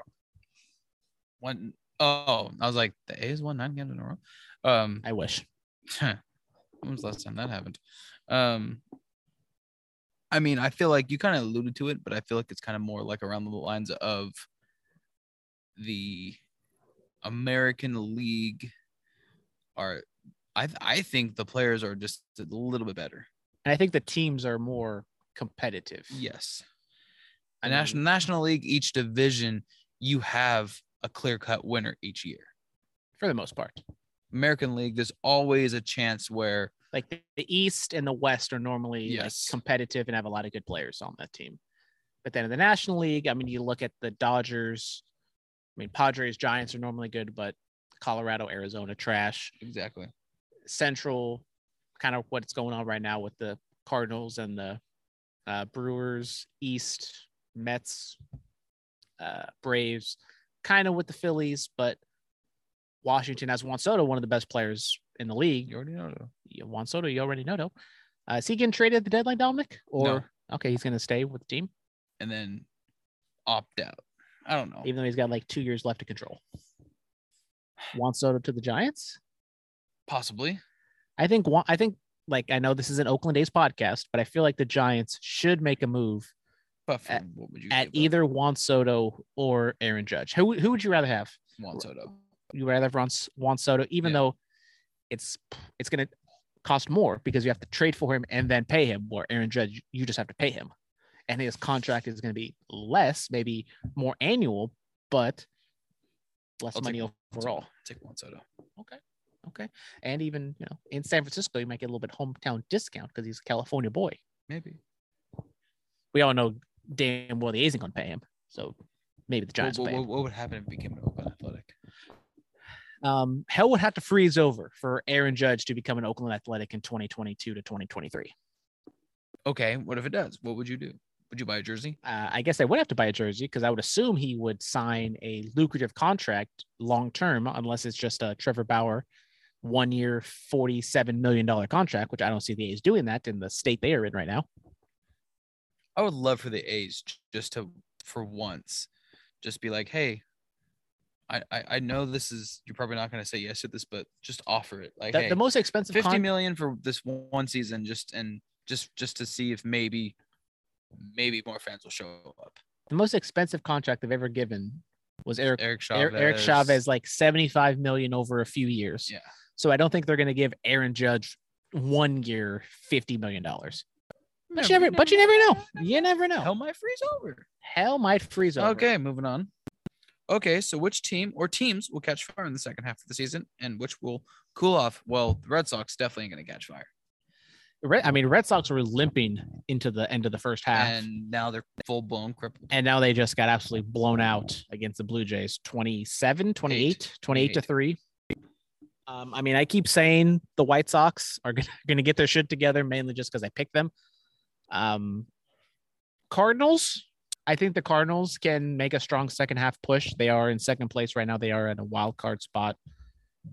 one oh, I was like, the A's won nine games in a row. Um, I wish. when was the last time that happened? Um, I mean, I feel like you kind of alluded to it, but I feel like it's kind of more like around the lines of the American League are. I I think the players are just a little bit better. And I think the teams are more competitive. Yes. A national National League, each division, you have a clear cut winner each year. for the most part. American League, there's always a chance where Like the, East and the West are normally Yes. like competitive and have a lot of good players on that team. But then in the National League, I mean, you look at the Dodgers. I mean, Padres, Giants are normally good, but Colorado, Arizona, trash. exactly Central, kind of what's going on right now with the Cardinals and the uh, Brewers, East, Mets, uh, Braves, kind of with the Phillies, but Washington has Juan Soto, one of the best players in the league. you already know. though. Juan Soto, you already know, though. Uh, is he getting traded at the deadline, Dominic? Or okay, he's going to stay with the team, And then opt out. I don't know. even though he's got like two years left to control. Juan Soto to the Giants. Possibly. I think I think like I know this is an Oakland A's podcast, but I feel like the Giants should make a move But At- what would you at either Juan Soto or Aaron Judge. Who who would you rather have? Juan Soto? You rather have Juan, Juan Soto, even Yeah. though it's it's going to cost more because you have to trade for him and then pay him. Or Aaron Judge, you just have to pay him, and his contract is going to be less, maybe more annual, but less I'll money Soto. overall. Take Juan Soto. Okay. Okay. And even, you know, in San Francisco, you might get a little bit hometown discount because he's a California boy. Maybe. We all know damn well the A's ain't going to pay him. So maybe the Giants what, what, what would happen if he became an Oakland Athletic? Um, hell would have to freeze over for Aaron Judge to become an Oakland Athletic in 2022 to 2023. Okay. What if it does? What would you do? Would you buy a jersey? Uh, I guess I would have to buy a jersey because I would assume he would sign a lucrative contract long term, unless it's just a Trevor Bauer one year, $47 million contract, which I don't see the A's doing that in the state they are in right now. I would love for the A's just to, for once, just be like, hey, I I, I know this is you're probably not going to say yes to this, but just offer it. Like, The, hey, the most expensive fifty con- million for this one season, just and just just to see if maybe maybe more fans will show up. the most expensive contract they've ever given was Eric Eric Eric, Chavez. Eric Chavez, like 75 million over a few years. Yeah. So I don't think they're going to give Aaron Judge one year, $50 million. But you never, but you never know. You never know. Hell might freeze over. Hell might freeze over. Okay, moving on. Okay, so which team or teams will catch fire in the second half of the season, and which will cool off? Well, the Red Sox definitely ain't going to catch fire, I mean, Red Sox were limping into the end of the first half. And, and now they're full blown crippled. And now they just got absolutely blown out against the Blue Jays 27, 28, 28 to 3. Um, I mean, I keep saying the White Sox are going to get their shit together mainly just because I picked them. Um, Cardinals, I think the Cardinals can make a strong second half push. They are in second place right now. They are in a wild card spot.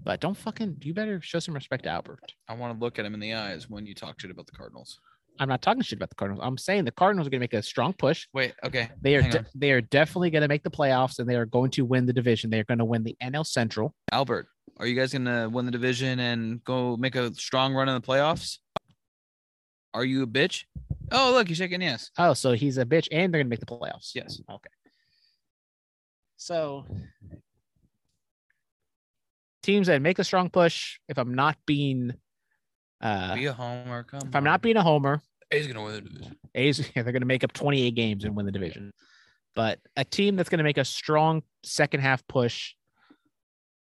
But don't fucking, you better show some respect to Albert. I want to look at him in the eyes when you talk shit about the Cardinals. I'm not talking shit about the Cardinals. I'm saying the Cardinals are going to make a strong push. Wait, okay. They are de- they are definitely going to make the playoffs and they are going to win the division. They are going to win the NL Central. Albert, are you guys going to win the division and go make a strong run in the playoffs? Are you a bitch? Oh, look, you're shaking yes. Oh, so he's a bitch and they're going to make the playoffs. Yes. Okay. So teams that make a strong push, if I'm not being uh Be a homer. Come if I'm not being a homer, A's going to win the division. A's they're going to make up 28 games and win the division. But a team that's going to make a strong second half push,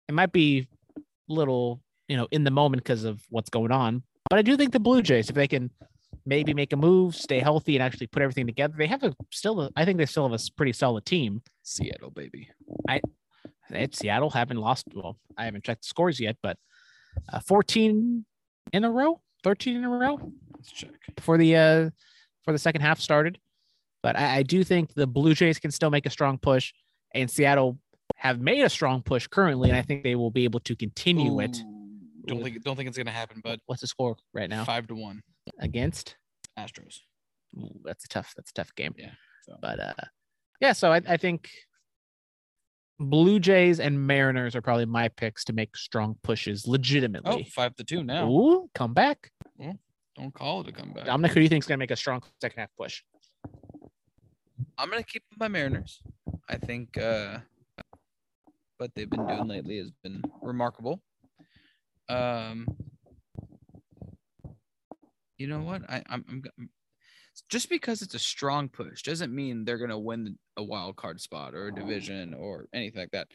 it might be a little, you know, in the moment because of what's going on. But I do think the Blue Jays, if they can maybe make a move, stay healthy, and actually put everything together. They have a still, I think they still have a pretty solid team. Seattle, baby. I, it's Seattle haven't lost. Well, I haven't checked the scores yet, but uh, 14 in a row, 13 in a row Let's check. before the uh for the second half started. But I, I do think the Blue Jays can still make a strong push, and Seattle have made a strong push currently, and I think they will be able to continue it. Don't think don't think it's gonna happen, but What's the score right now five to one. Against? Astros. Ooh, that's a tough. That's a tough game. Yeah, so. But uh, yeah. So I, I think Blue Jays and Mariners are probably my picks to make strong pushes Oh, legitimately. five to two now. Ooh, come back. Don't call it a comeback. Dominic, who do you think is going to make a strong second half push? I'm gonna keep my Mariners. I think uh what they've been doing lately has been remarkable. Um you know what? I, I'm, I'm just because it's a strong push doesn't mean they're gonna win a wild card spot or a division or anything like that.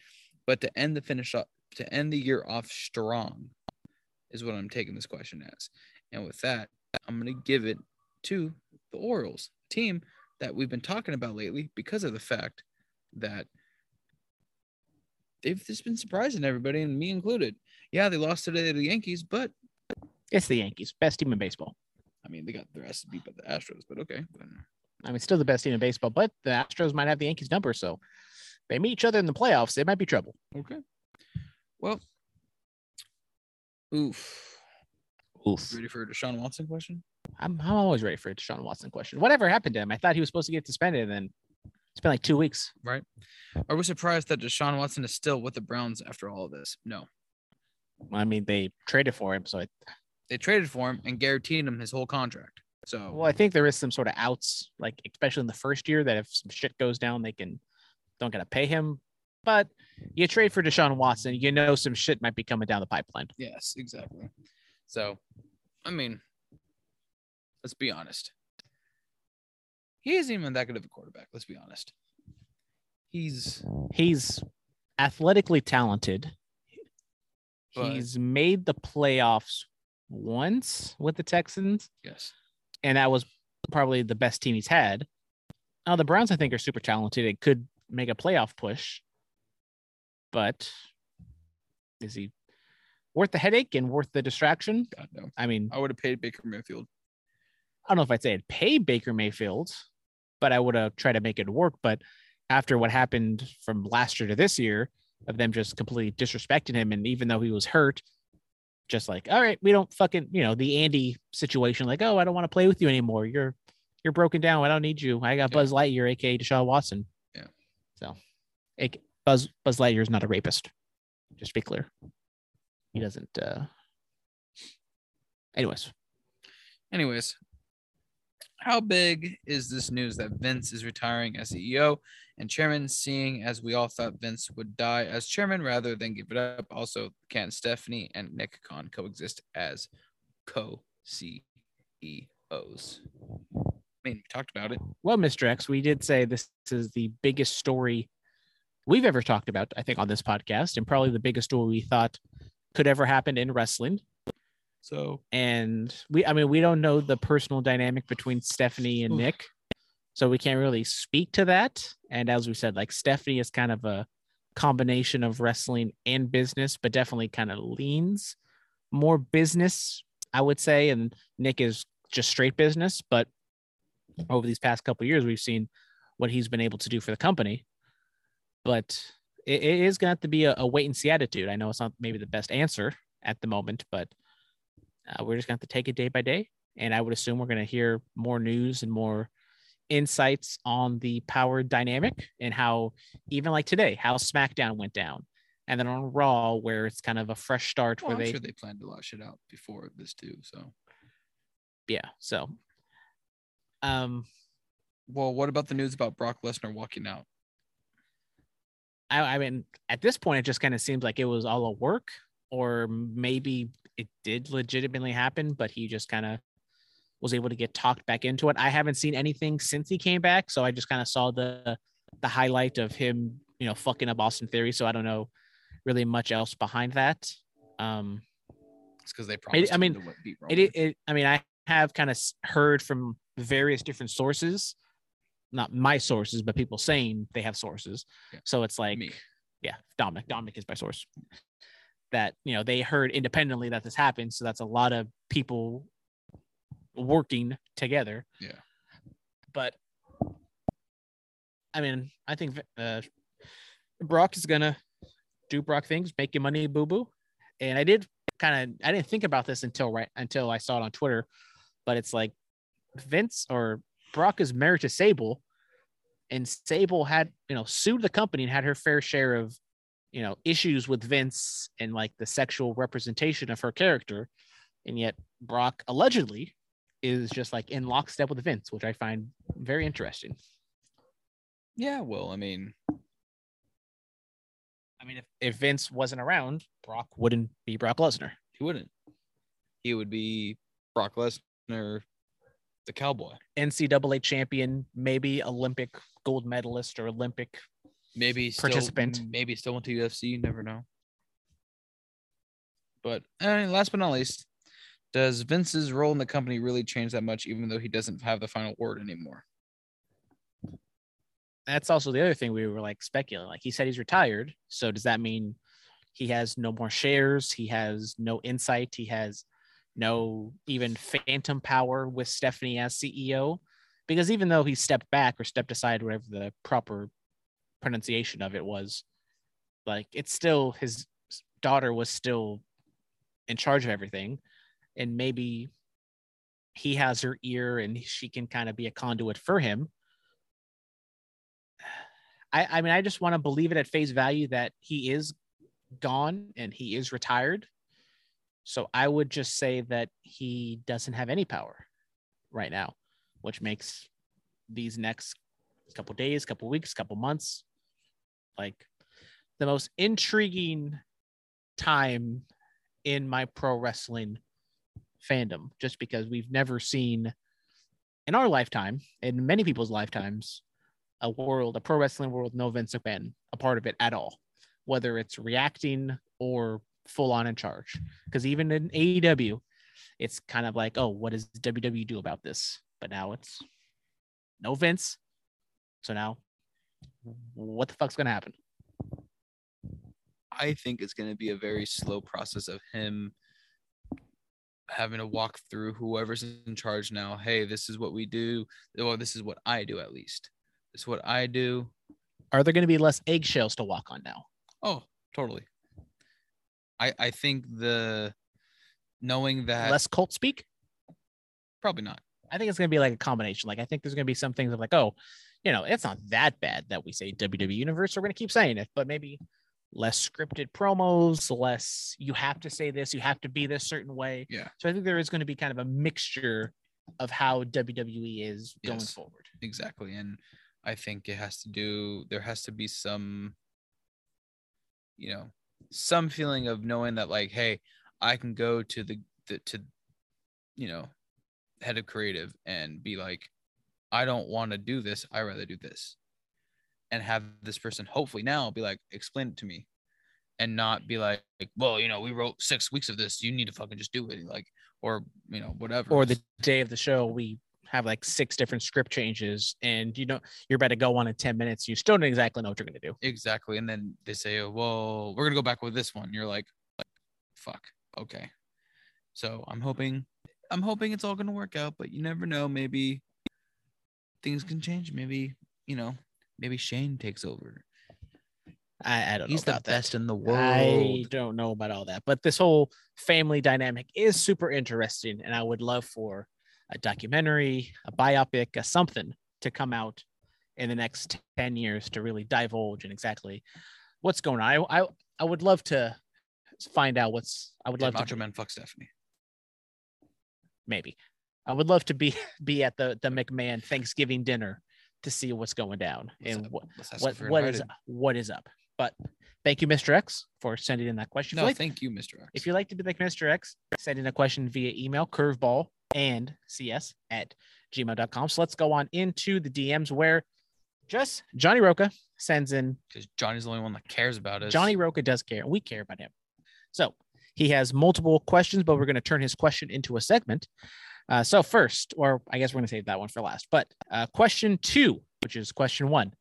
But to end the finish up to end the year off strong is what I'm taking this question as. And with that, I'm gonna give it to the Orioles team that we've been talking about lately because of the fact that they've just been surprising everybody and me included. Yeah, they lost today to the Yankees, but It's the Yankees, best team in baseball. I mean they got their ass beat by the Astros, but okay. I mean, still the best team in baseball, but the Astros might have the Yankees number, so they meet each other in the playoffs. It might be trouble. Okay. Well, oof. Oof. Ready for a Deshaun Watson question? I'm, I'm always ready for a Deshaun Watson question. Whatever happened to him? I thought he was supposed to get suspended, and then it's been like two weeks. Right. Are we surprised that Deshaun Watson is still with the Browns after all of this? No. I mean, they traded for him, so I, They traded for him and guaranteed him his whole contract. So well, I think there is some sort of outs, like especially in the first year, that if some shit goes down, they can don't gotta pay him. But you trade for Deshaun Watson, you know some shit might be coming down the pipeline. Yes, exactly. So, I mean, let's be honest. He isn't even that good of a quarterback. Let's be honest. He's He's athletically talented. But- He's made the playoffs once with the Texans, yes, and that was probably the best team he's had. Now the Browns, I think, are super talented It could make a playoff push, but is he worth the headache and worth the distraction? God no. I mean, I would have paid Baker Mayfield. I don't know if I'd say I'd pay Baker Mayfield, but I would have tried to make it work. But after what happened from last year to this year, of them just completely disrespecting him, and even though he was hurt, just like, all right, we don't fucking, you know, the Andy situation, like, oh, I don't want to play with you anymore. You're you're broken down. I don't need you. I got Yeah. Buzz Lightyear, aka Deshaun Watson. Yeah. So, AK Buzz Buzz Lightyear is not a rapist. Just to be clear, he doesn't. uh Anyways, Anyways, how big is this news that Vince is retiring as CEO and chairman, seeing as we all thought Vince would die as chairman rather than give it up? Also, can Stephanie and Nick Khan coexist as co CEOs? I mean, we talked about it. Well, Mr. X, we did say this is the biggest story we've ever talked about, I think, on this podcast, and probably the biggest story we thought could ever happen in wrestling. So, And we, I mean, we don't know the personal dynamic between Stephanie and Oof. Nick, so we can't really speak to that. And as we said, like Stephanie is kind of a combination of wrestling and business, but definitely kind of leans more business, I would say. And Nick is just straight business, but over these past couple of years, we've seen what he's been able to do for the company. But it, it is going to have to be a, a wait and see attitude. I know it's not maybe the best answer at the moment, but uh, we're just going to have to take it day by day. And I would assume we're going to hear more news and more insights on the power dynamic and how, even like today, how SmackDown went down. And then on Raw, where it's kind of a fresh start well, where I'm they, sure they planned a lot of shit out before this too. So, yeah. So, um, well, what about the news about Brock Lesnar walking out? I, I mean, at this point, it just kind of seems like it was all a work, or maybe it did legitimately happen, but he just kind of was able to get talked back into it. I haven't seen anything since he came back, so I just kind of saw the the highlight of him, you know, fucking up Austin Theory. So I don't know really much else behind that. Um, It's because they promised. I mean, it, it, it I mean, I have kind of heard from various different sources, not my sources, but people saying they have sources. Yeah. So it's like, Me. yeah, Dominic. Dominic is my source. That you know they heard independently that this happened, so that's a lot of people working together. Yeah. But I mean, I think uh, Brock is gonna do Brock things, make you money, boo boo. And I did kind of I didn't think about this until right until I saw it on Twitter, but it's like Vince or Brock is married to Sable, and Sable had you know sued the company and had her fair share of you know issues with Vince and like the sexual representation of her character, and yet Brock allegedly is just like in lockstep with Vince, which I find very interesting. Yeah, well, I mean, I mean, if, if Vince wasn't around, Brock wouldn't be Brock Lesnar. he wouldn't. He would be Brock Lesnar, the cowboy. NCAA champion, maybe Olympic gold medalist or Olympic. Maybe still, Participant. Maybe still went to UFC. You never know. But uh, last but not least, does Vince's role in the company really change that much, even though he doesn't have the final word anymore? That's also the other thing we were like speculating. Like he said he's retired. So does that mean he has no more shares? He has no insight. He has no even phantom power with Stephanie as CEO. Because even though he stepped back or stepped aside, whatever the proper pronunciation of it was, like it's still his daughter was still in charge of everything. And maybe he has her ear and she can kind of be a conduit for him. I, I mean, I just want to believe it at face value that he is gone and he is retired. So I would just say that he doesn't have any power right now, which makes these next couple days, couple weeks, couple months like the most intriguing time in my pro wrestling fandom just because we've never seen in our lifetime in many people's lifetimes a world a pro wrestling world no Vince McMahon a part of it at all whether it's reacting or full on in charge. Because even in AEW it's kind of like oh what does WWE do about this? But now it's no Vince. So now what the fuck's gonna happen I think it's going to be a very slow process of him having to walk through whoever's in charge now. Hey, this is what we do. Well, this is what I do at least. This is what I do. are there going to be less eggshells to walk on now Oh, totally. I I think the knowing that less cult speak probably not. I think it's going to be like a combination. Like, I think there's going to be some things of like, oh, you know, it's not that bad that we say WWE Universe. We're going to keep saying it, but maybe less scripted promos, less you have to say this, you have to be this certain way. Yeah. So I think there is going to be kind of a mixture of how WWE is going forward. Exactly. And I think it has to do there has to be some you know, some feeling of knowing that like, hey, I can go to the, the to you know, head of creative and be like, I don't want to do this. I rather do this. And have this person hopefully now be like, explain it to me. And not be like, well, you know, we wrote six weeks of this. You need to fucking just do it. Like, or you know, whatever. Or the day of the show, we have like six different script changes, and you know you're about to go on in ten minutes. You still don't exactly know what you're going to do. Exactly. And then they say, oh, well, we're gonna go back with this one. You're like, fuck. Okay. So I'm hoping I'm hoping it's all gonna work out, but you never know. Maybe things can change. Maybe, you know, maybe Shane takes over. I, I don't He's know the that. best in the world. I don't know about all that, but this whole family dynamic is super interesting, and I would love for a documentary, a biopic, a something to come out in the next ten years to really divulge and exactly what's going on. I I, I would love to find out what's. I would Did love Macho to Man fuck Stephanie. maybe. I would love to be be at the the McMahon Thanksgiving dinner to see what's going down Let's, and what what what is what is up. But thank you, Mr. X, for sending in that question. You No, like- thank you, Mr. X. if you'd like to be like Mr. X, send in a question via email, curveball and cs at gmail.com. So let's go on into the DMs where just Johnny Roca sends in. because Johnny's the only one that cares about it. Johnny Roca does care. We care about him. So he has multiple questions, but we're going to turn his question into a segment. Uh, so first, or I guess we're going to save that one for last. But uh, question two, which is question one,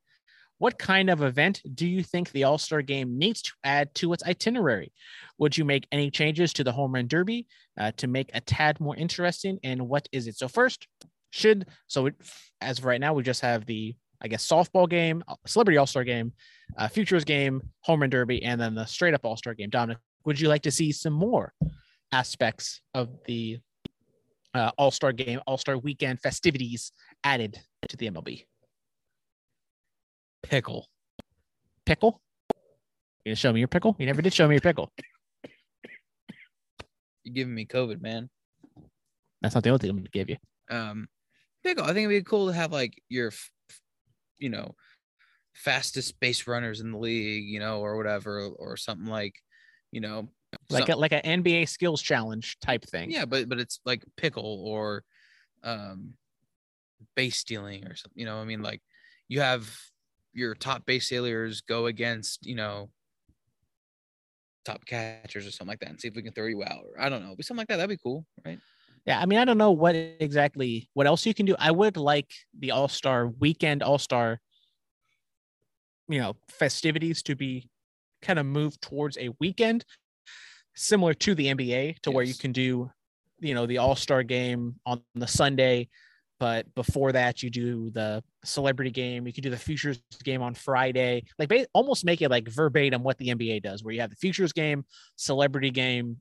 what kind of event do you think the All Star Game needs to add to its itinerary? Would you make any changes to the home run derby uh, to make a tad more interesting? And what is it? So first, should so it, as of right now, we just have the I guess softball game, uh, celebrity All Star game, uh, futures game, home run derby, and then the straight up All Star game. Dominic, would you like to see some more aspects of the uh, All Star game, All Star weekend festivities added to the MLB? Pickle. Pickle? You gonna show me your pickle? You never did show me your pickle. You're giving me COVID, man. That's not the only thing I'm gonna give you. Um, pickle. I think it'd be cool to have like your, you know, fastest base runners in the league, you know, or whatever, or something like, you know, Like some- a, like an NBA skills challenge type thing. yeah, but but it's like pickle or, um, base stealing or something. You know, I mean, like you have your top base stealers go against, you know, top catchers or something like that, and see if we can throw you out. Or I don't know, but something like that. That'd be cool, right? Yeah, I mean, I don't know what exactly what else you can do. I would like the All Star weekend All Star, you know, festivities to be kind of moved towards a weekend, similar to the NBA, to where you can do, you know, the All Star game on the Sunday, but before that you do the celebrity game. You can do the futures game on Friday, like almost make it like verbatim what the NBA does, where you have the futures game, celebrity game,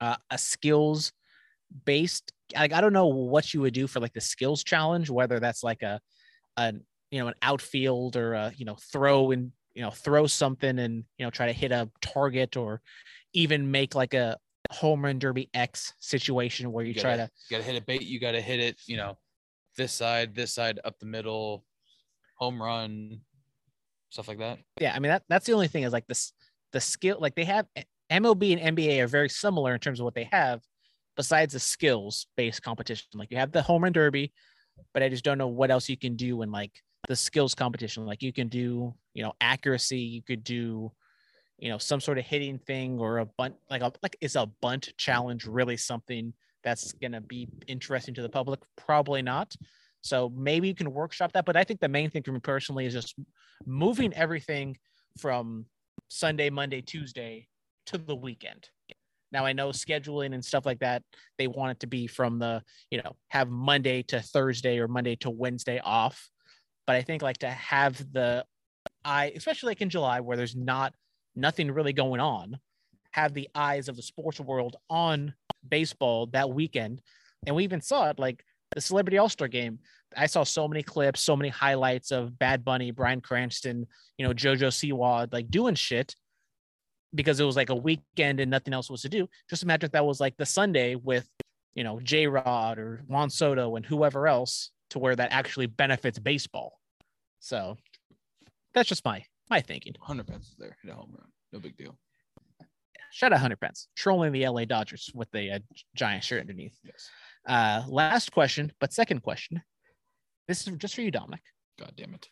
uh, a skills based like I don't know what you would do for like the skills challenge, whether that's like a an you know an outfield or a you know throw and you know throw something and you know try to hit a target or even make like a home run derby X situation where you, You try gotta- to You gotta hit a bait. You gotta hit it. You know, this side, this side, up the middle, home run, stuff like that. yeah I mean that that's the only thing is like this the skill like they have eh, MLB and NBA are very similar in terms of what they have besides the skills based competition like you have the home run derby but I just don't know what else you can do in like the skills competition. Like you can do, you know, accuracy. You could do, you know, some sort of hitting thing or a bunt. Like a like is a bunt challenge really something that's gonna be interesting to the public? Probably not. So maybe you can workshop that. But I think the main thing for me personally is just moving everything from Sunday, Monday, Tuesday to the weekend. Now I know scheduling and stuff like that, they want it to be from the, you know, have Monday to Thursday or Monday to Wednesday off. But I think like to have the eye, especially like in July where there's not nothing really going on, have the eyes of the sports world on baseball that weekend. And we even saw it like the celebrity all-star game. I saw so many clips, so many highlights of Bad Bunny, Bryan Cranston, you know, Jojo Siwa like doing shit because it was like a weekend and nothing else was to do. Just imagine if that was like the Sunday with, you know, J Rod or Juan Soto and whoever else to where that actually benefits baseball. So that's just my my thinking. Hunter Pence is there. Hit a home run. No big deal. Shout out Hunter Pence trolling the LA Dodgers with the uh, giant shirt underneath. Yes. Uh, last question, but second question. This is just for you, Dominic. God damn it.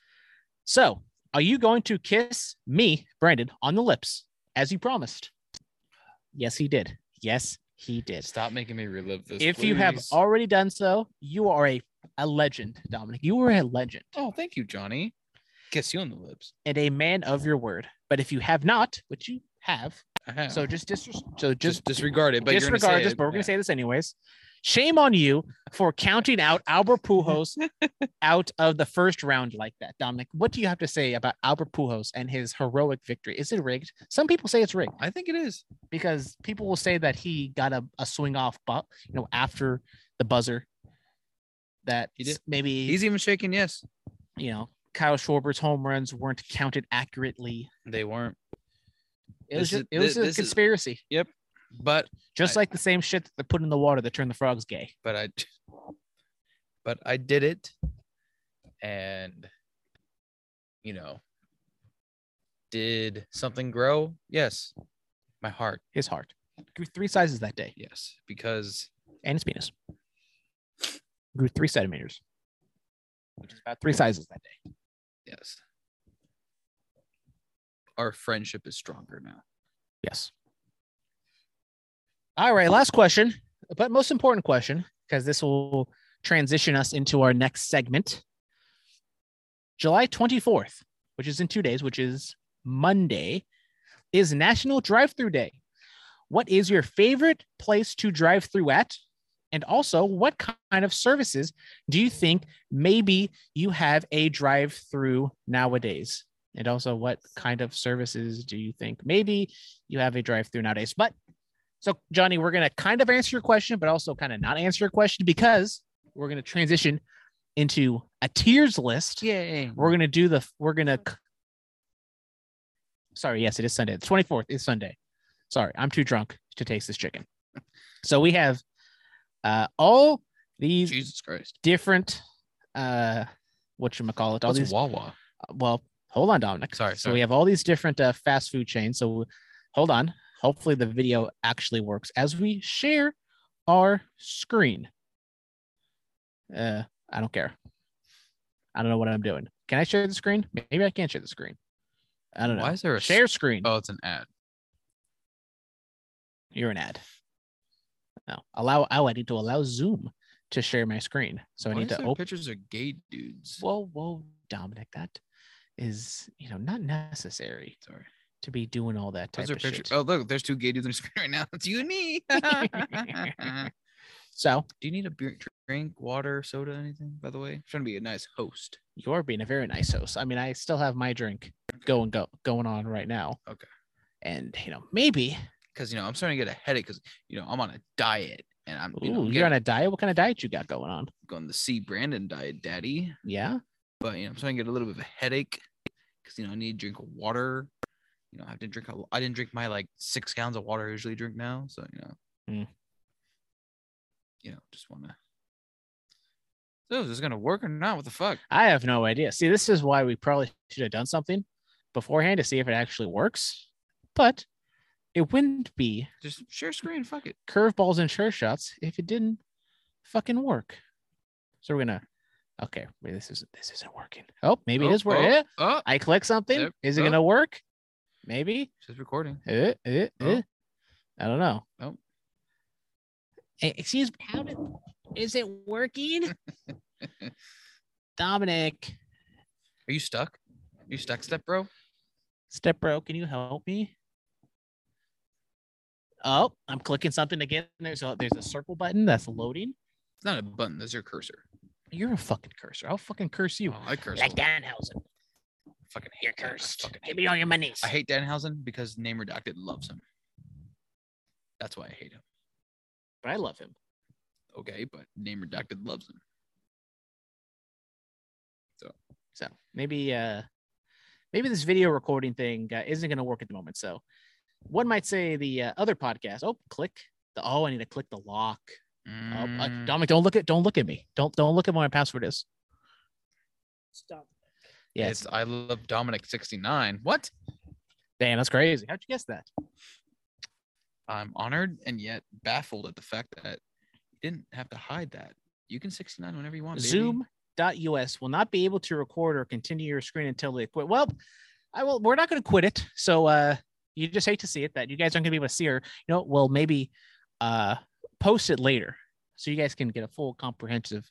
So, are you going to kiss me, Brandon, on the lips as you promised? Yes, he did. Yes, he did. Stop making me relive this. If you have already done so, you are a, a legend, Dominic. You were a legend Oh, thank you, Johnny. Kiss you on the lips. and a man of your word. But if you have not, which you have, have. so just dis- so just just disregard it. But disregard this, it. but we're gonna say this anyways. Shame on you for counting out Albert Pujols out of the first round like that, Dominic. What do you have to say about Albert Pujols and his heroic victory? Is it rigged? Some people say it's rigged I think it is. because people will say that he got a, a swing off, but you know, after the buzzer, that He did. maybe He's even shaking. Yes, you know Kyle Schwarber's home runs weren't counted accurately. they weren't. It was This just, it was thi- a this is- conspiracy, But just I- like the same shit that they put in the water that turned the frogs gay. but I but I did it and you know did something grow? Yes. My heart. His heart grew three sizes that day, Yes, because and his penis grew three centimeters, which is about three sizes that day. yes. Our friendship is stronger now. Yes. All right, last question, but most important question. because this will transition us into our next segment. July 24th, which is in two days, which is Monday, is National Drive Through Day. What is your favorite place to drive through at? And also, what kind of services do you think maybe you have a drive through nowadays? And also, what kind of services do you think maybe you have a drive through nowadays? But so, Johnny, we're going to kind of answer your question, but also kind of not answer your question because we're going to transition into a tiers list. Yay. We're going to do the, we're going to, sorry, yes, it is Sunday. The 24th is Sunday. Sorry, I'm too drunk to taste this chicken. So we have uh, all these Jesus Christ. different, uh, what you call it? All What's these, Wawa? well, hold on, Dominic. Sorry, So we have all these different uh, fast food chains. So hold on. Hopefully the video actually works as we share our screen. Uh, I don't care. I don't know what I'm doing. Can I share the screen? Maybe I can't share the screen. I don't know. Why is there a share screen? Oh, it's an ad. You're an ad. No, allow. Oh, I need to allow Zoom to share my screen. So I need to open. pictures of gay dudes. Whoa, whoa, Dominic, that is you know not necessary Sorry. to be doing all that type Those are of pictures. shit. Oh, look, there's two gay dudes on the screen right now. It's you and me. So Do you need a beer, drink, water, soda, anything? By the way, I'm trying to be a nice host. you're being a very nice host. I mean, I still have my drink going go going on right now. Okay. And you know, maybe Because you know I'm starting to get a headache because you know I'm on a diet and I'm you know, I'm you're on a diet. What kind of diet you got going on? going the C Brandon diet, daddy. Yeah. But you know I'm starting to get a little bit of a headache because you know I need to drink water. You know I have to drink. A, I didn't drink my like six gallons of water I usually drink now. So you know. Mm. You know, just want to. So is this gonna work or not? What the fuck? I have no idea. See, this is why we probably should have done something beforehand to see if it actually works. But it wouldn't be Just share screen. Fuck it. curveballs and Chair Shots if it didn't fucking work. So we're gonna okay, wait, this isn't. this isn't working. Oh, maybe oh, it is working. Oh, oh, I click something. Yep. Is it Oh. gonna work? Maybe. just recording. Eh, eh, Oh. eh. I don't know. Oh. Eh, excuse me. How did is it working? Dominic, Are you stuck? Are you stuck, step bro? step bro, can you help me? Oh, I'm clicking something again. There's a there's a circle button that's loading. It's not a button. That's your cursor. You're a fucking cursor. I'll fucking curse you. Oh, I curse. Like. Danhausen. I fucking hate You're cursed. fucking Give me all your monies. I hate Danhausen because Name Redacted loves him. That's why I hate him. but I love him. Okay, but Name Redacted loves him. So maybe uh maybe this video recording thing uh, isn't going to work at the moment. So one might say the uh, other podcast. Oh, click the. Oh, I need to click the lock. Oh, uh, Mm, Dominic, don't look at don't look at me. Don't don't look at what my password is. Stop. Yes. It's I love Dominic 69. What? Damn, that's crazy. How'd you guess that? I'm honored and yet baffled at the fact that you didn't have to hide that. You can 69 whenever you want. baby. Zoom.us will not be able to record or continue your screen until they quit. Well, I will. We're not going to quit it. So uh, you just hate to see it that you guys aren't going to be able to see her. You know, well maybe uh, post it later so you guys can get a full comprehensive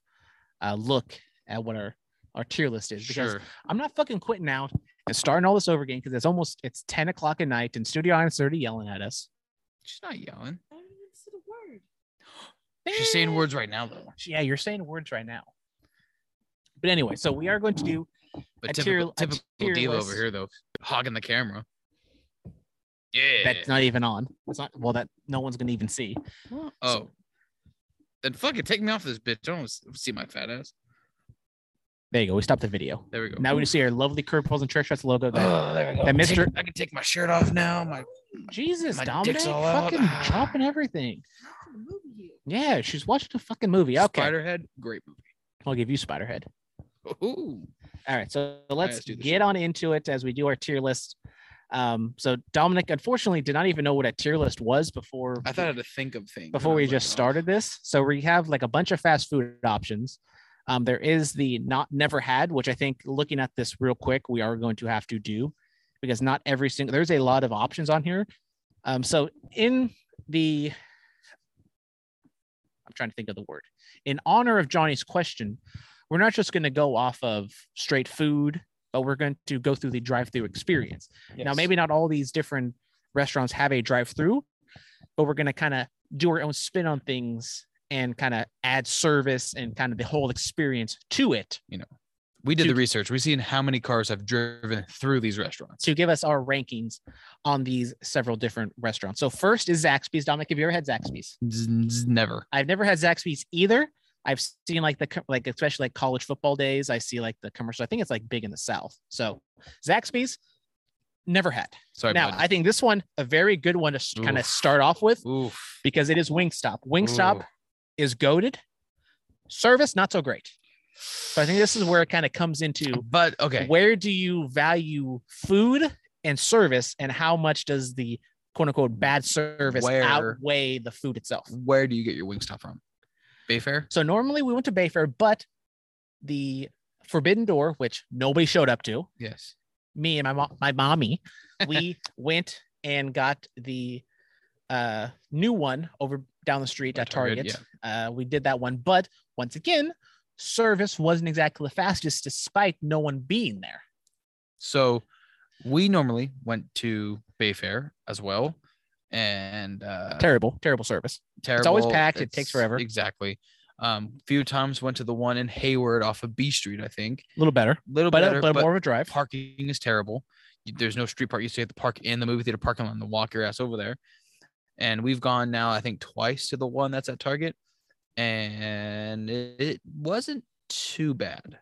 uh, look at what our our tier list is. Because Sure. I'm not fucking quitting out and starting all this over again because it's almost it's 10 o'clock at night and Studio Audience already yelling at us. She's not yelling. I haven't even said a word. She's saying words right now though. Yeah, you're saying words right now. But anyway, so we are going to do But A tier- typical, a typical tier diva list. over here though, hogging the camera. Yeah. that's not even on. It's not well that no one's gonna even see. oh. Then fuck it, take me off this bitch. I don't want to see my fat ass. There you go. We stopped the video. There we go. Now we see our lovely curveballs and Chair Shots logo. That Oh, there we go. that Take- Mr. I can take my shirt off now. My Jesus, my Dominic, dick's all out. fucking dropping everything. Watching the movie here. Yeah, she's watching a fucking movie. Okay, Spiderhead, great movie. I'll give you Spiderhead. Ooh. All right, so let's let's do this get on into it as we do our tier list. Um, so Dominic unfortunately did not even know what a tier list was before I thought I had to think of things. before we just oh. started this. So we have like a bunch of fast food options. Um, there is the not never had, which I think looking at this real quick, we are going to have to do because not every single there's a lot of options on here. Um, so in the I'm trying to think of the word. In honor of Johnny's question, we're not just going to go off of straight food, but we're going to go through the drive-through experience. Now, maybe not all these different restaurants have a drive-through, but we're going to kind of do our own spin on things and kind of add service and kind of the whole experience to it You know, we did to- the research. We've seen how many cars have driven through these restaurants. to give us our rankings on these several different restaurants. So first is Zaxby's. Dominic, have you ever had Zaxby's? Never. I've never had Zaxby's either. I've seen like the like especially like college football days. I see like the commercial. I think it's like big in the South. So Zaxby's, never had. Sorry. now bud. I think this one a very good one to kind of start off with Oof. because it is Wingstop. Wingstop Ooh. is goaded. Service not so great. So I think this is where it kind of comes into But okay. where do you value food and service and how much does the quote unquote bad service Where- outweigh the food itself Where do you get your Wingstop from? Bayfair? so normally we went to bayfair but the forbidden door which nobody showed up to Yes. me and my mom my mommy we went and got the uh new one over down the street At Target, target, uh we did that one but once again service wasn't exactly the fastest despite no one being there So we normally went to Bayfair as well. And uh terrible terrible service terrible. always packed, it takes forever. Exactly. Um, few times went to the one in Hayward off of B Street, I think. a little better A Little but, better, but, but more of a drive. parking is terrible. There's no street park. You have to park in the movie theater parking lot and walk your ass over there. And we've gone now, I think, twice to the one that's at Target, and it, it wasn't too bad.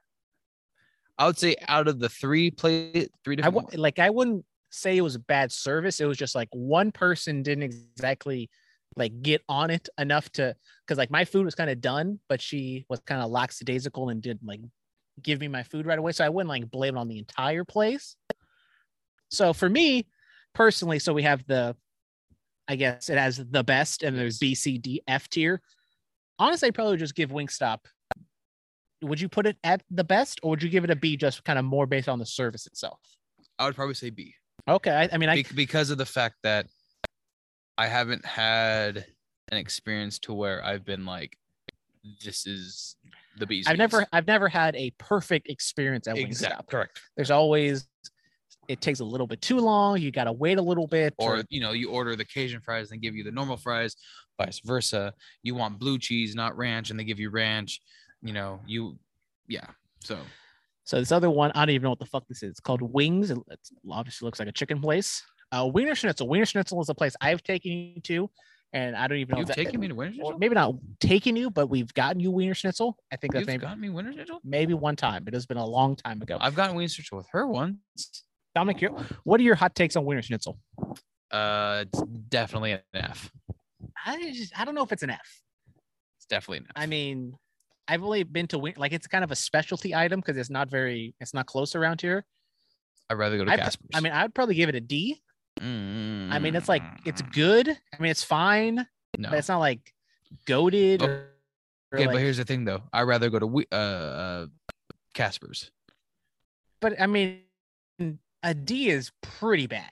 I would say out of the three play three different w- ones- like I wouldn't say it was bad service. It was just like one person didn't exactly like get on it enough to because like my food was kind of done, but she was kind of lackadaisical and didn't like give me my food right away. So I wouldn't like blame it on the entire place. So for me personally, so we have the I guess it has the best and there's B, C, D, F tier. Honestly, I'd probably just give Wingstop. Would you put it at the best or would you give it a B just kind of more based on the service itself? I would probably say B. Okay. I, I mean, I, Be- because of the fact that I haven't had an experience to where I've been like, this is the beast. I've never, I've never had a perfect experience at Wingstop. exact correct. There's always, it takes a little bit too long. You got to wait a little bit. Or you know, you order the Cajun fries and give you the normal fries, vice versa. You want blue cheese, not ranch, and they give you ranch. You know, you, yeah. So so this other one, I don't even know what the fuck this is. It's called Wings. It obviously looks like a chicken place. Uh, Wiener Schnitzel. Wiener Schnitzel is a place I've taken you to, and I don't even know. you've if that- taken me to Winter or Schnitzel. maybe not taken you, but we've gotten you Wiener Schnitzel. I think that's You've maybe gotten me Wiener Schnitzel. maybe one time. It has been a long time ago. I've gotten Wiener Schnitzel with her once. Dominic, what are your hot takes on Wiener Schnitzel? Uh, it's definitely an F. I just, I don't know if it's an F. It's definitely an F. I mean, I've only been to Wien- like it's kind of a specialty item because it's not very, it's not close around here. I'd rather go to I, Casper's. I mean, I'd probably give it a D. I mean, it's like it's Mm. good. I mean, it's fine, No. but it's not like goaded. Oh, or, or Okay, like- but here's the thing though. I'd rather go to uh, uh Casper's. but I mean, a D is pretty bad.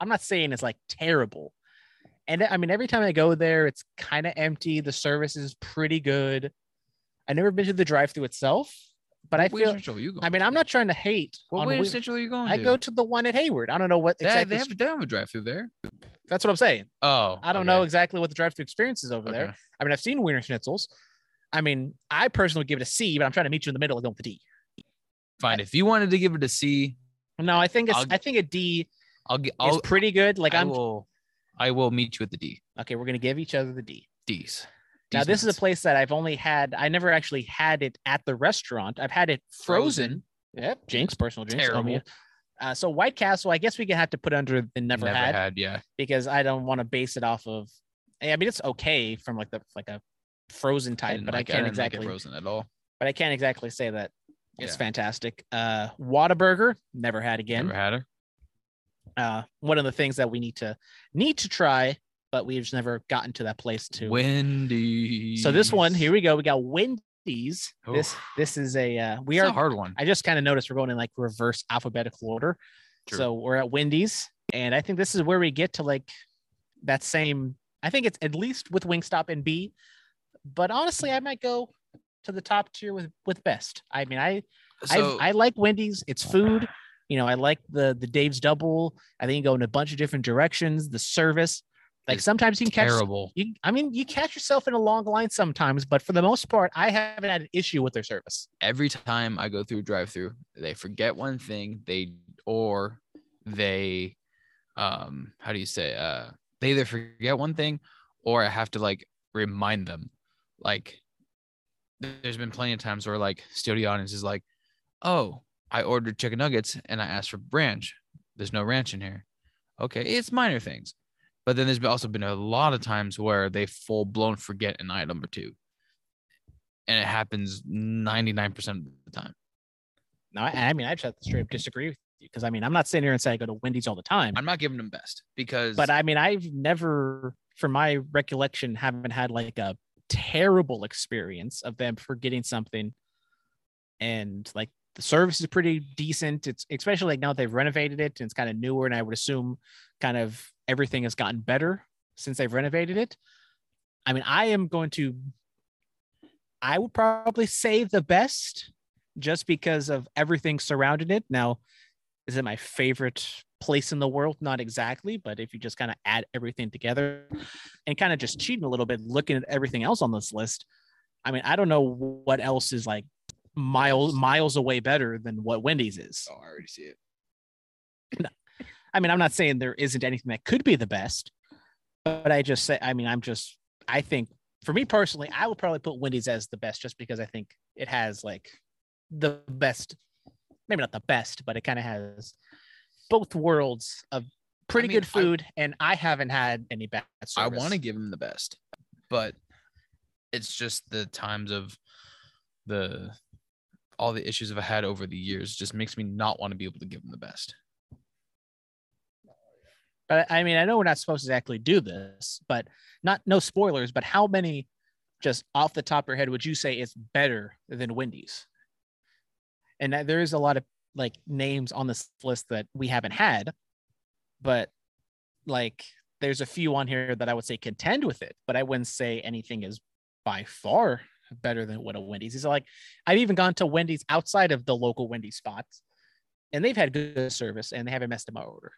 I'm not saying it's like terrible. And I mean, every time I go there, it's kind of empty. The service is pretty good. I've never been to the drive-through itself, but I What feel. Schnitzel you going I mean? I'm not trying to hate. What Wien- Schnitzel are you going I to? go to the one at Hayward. I don't know what exactly. they have they have a drive through there. that's what I'm saying. Oh, I don't okay. know exactly what the drive-through experience is over there. I mean, I've seen Wiener Schnitzels. I mean, I personally would give it a C, but I'm trying to meet you in the middle and go with the D. Fine. If you wanted to give it a C, No, I think it's. I'll- think a D I'll get. is I'll. pretty good. Like I I'm. will. I will meet you at the D. Okay, we're gonna give each other the D. D's. Now, this is a place that I've only had. I never actually had it at the restaurant. I've had it frozen. Yep, Jinx, personal Jinx. Terrible. Uh, so White Castle, I guess we can have to put under the never, had, Yeah. because I don't want to base it off of. I mean, it's okay from like the like a frozen type, didn't but I like it. can't like it exactly. frozen at all. but I can't exactly say that it's Yeah. fantastic. Uh, Whataburger, never had again. Never had her. Uh, one of the things that we need to need to try, but we've just never gotten to that place to. Wendy's. So this one, here we go. We got Wendy's. This Oof. this is a uh, we It's are. a hard one. I just kind of noticed we're going in like reverse alphabetical order. True. So we're at Wendy's, and I think this is where we get to like that same. I think it's at least with Wingstop and B, but honestly, I might go to the top tier with with best. I mean, I So I I like Wendy's. It's food. You know, I like the the Dave's double. I think you go in a bunch of different directions. The service, like It's sometimes you can catch. terrible. You, I mean, you catch yourself in a long line sometimes, but for the most part, I haven't had an issue with their service. every time I go through drive through, they forget one thing. They or they um how do you say uh they either forget one thing or I have to like remind them. Like there's been plenty of times where like studio audience is like, oh, I ordered chicken nuggets and I asked for ranch. There's no ranch in here. Okay, it's minor things. But then there's been- also been a lot of times where they full blown forget an item or two. And it happens 99% of the time. No, I, I mean, I just have to straight up disagree with you because I mean, I'm not sitting here and saying I go to Wendy's all the time, I'm not giving them best because but I mean, I've never, from my recollection, haven't had like a terrible experience of them forgetting something, and like the service is pretty decent. It's especially like now that they've renovated it and it's kind of newer, and I would assume kind of everything has gotten better since they've renovated it. I mean, I am going to, I would probably say the best just because of everything surrounding it. Now, is it my favorite place in the world? Not exactly, but if you just kind of add everything together and kind of just cheating a little bit, looking at everything else on this list, I mean, I don't know what else is like miles miles away better than what Wendy's is. oh, I already see it. I mean, I'm not saying there isn't anything that could be the best, but I just say, I mean, I'm just, I think for me personally, I would probably put Wendy's as the best just because I think it has like the best, maybe not the best, but it kind of has both worlds of pretty mean, good I- food. and I haven't had any bad I want to give them the best, but it's just the times of the all the issues I've had over the years just makes me not want to be able to give them the best. But I mean, I know we're not supposed to exactly do this, but not no spoilers. But how many, just off the top of your head, would you say it's better than Wendy's? And there is a lot of like names on this list that we haven't had, but like there's a few on here that I would say contend with it, but I wouldn't say anything is by far better than what a Wendy's is. Like I've even gone to Wendy's outside of the local Wendy's spots, and they've had good service and they haven't messed up my order.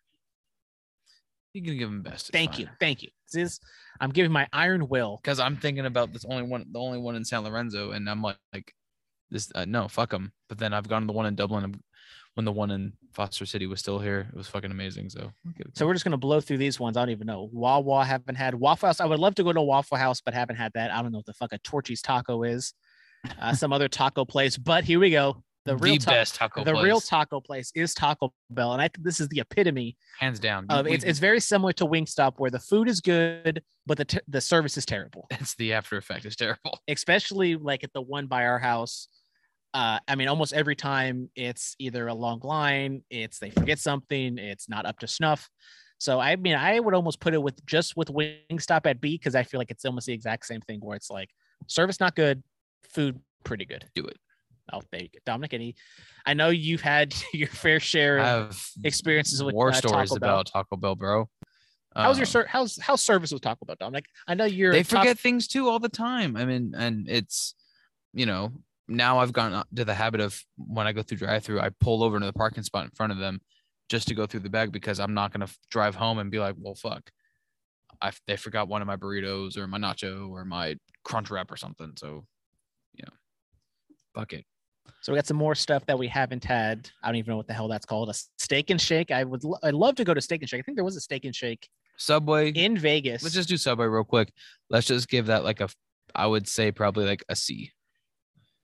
You can give them best. Thank you. Thank you. This is I'm giving my iron will. Because I'm thinking about this only one, the only one in San Lorenzo, and I'm like, like this. Uh, no, fuck them. But then I've gone to the one in Dublin when the one in Foster City was still here. It was fucking amazing. So, I'll give it So we're just gonna blow through these ones. I don't even know. Wawa haven't had Waffle House. I would love to go to Waffle House, but haven't had that. I don't know what the fuck a Torchy's taco is. Uh, some other taco place, but here we go. The the, real ta- best taco. the real place, taco place is Taco Bell, and I think this is the epitome hands down. of We- it's. It's very similar to Wingstop, where the food is good, but the t- the service is terrible. it's the after effect. It's terrible. especially like at the one by our house. Uh, I mean, almost every time it's either a long line, it's they forget something, it's not up to snuff. So I mean, I would almost put it with just with Wingstop at B because I feel like it's almost the exact same thing where it's like service not good, food pretty good. Do it. Oh, there you Dominic. Any, I know you've had your fair share of experiences with war uh, stories Taco about Taco Bell, bro. How's your Um, ser- how's how's service with Taco Bell, Dominic? I know you're they a top- forget things too all the time. I mean, and it's you know now I've gotten to the habit of when I go through drive-through, I pull over to the parking spot in front of them just to go through the bag because I'm not gonna drive home and be like, well, fuck, I they forgot one of my burritos or my nacho or my crunch wrap or something. So, you know, fuck it. So we got some more stuff that we haven't had. I don't even know what the hell that's called. A steak and shake. I would. lo- I'd love to go to steak and shake. I think there was a steak and shake Subway. in Vegas. Let's just do Subway real quick. Let's just give that like a I would say probably like a C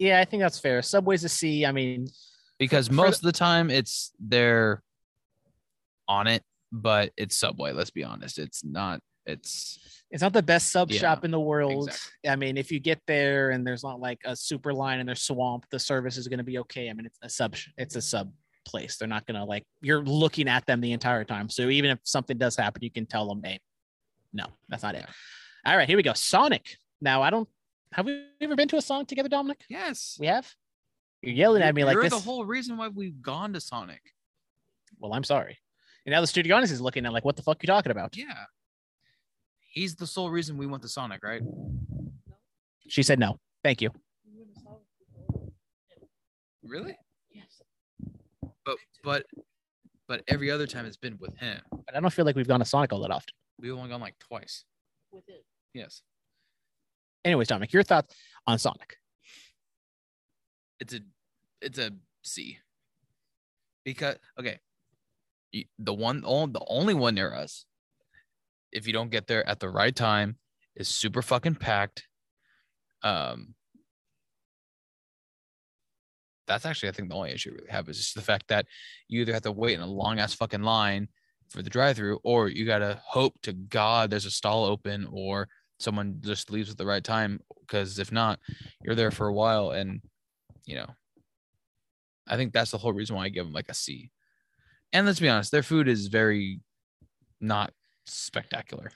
yeah, I think that's fair. Subway's a C. I mean, because for most of the time it's they're on it, but it's Subway. Let's be honest. It's not. It's it's not the best sub Yeah, shop in the world. exactly. I mean, if you get there and there's not like a super line and there's swamp, the service is going to be okay. I mean, it's a sub. It's a sub place. They're not going to like. You're looking at them the entire time. So even if something does happen, you can tell them, "Hey, no, that's not it." All right, here we go. Sonic. Now I don't. Have we ever been to a Sonic together, Dominic? yes. We have. You're yelling at me like You're this. the whole reason why we've gone to Sonic. well, I'm sorry. And now the studio audience is looking at like, what the fuck you talking about? Yeah. He's the sole reason we went to Sonic, right? She said no. Thank you. Really? Yes. But but but every other time it's been with him. But I don't feel like we've gone to Sonic all that often. We've only gone like twice. With it. Yes. Anyways, Dominic, your thoughts on Sonic? It's a it's a C. Because okay, the one all the only one near us, if you don't get there at the right time, is super fucking packed. Um, that's actually I think the only issue we really have is just the fact that you either have to wait in a long ass fucking line for the drive through, or you gotta hope to God there's a stall open or someone just leaves at the right time. Because if not, you're there for a while, and you know, I think that's the whole reason why I give them like a C. And let's be honest, their food is very not spectacular.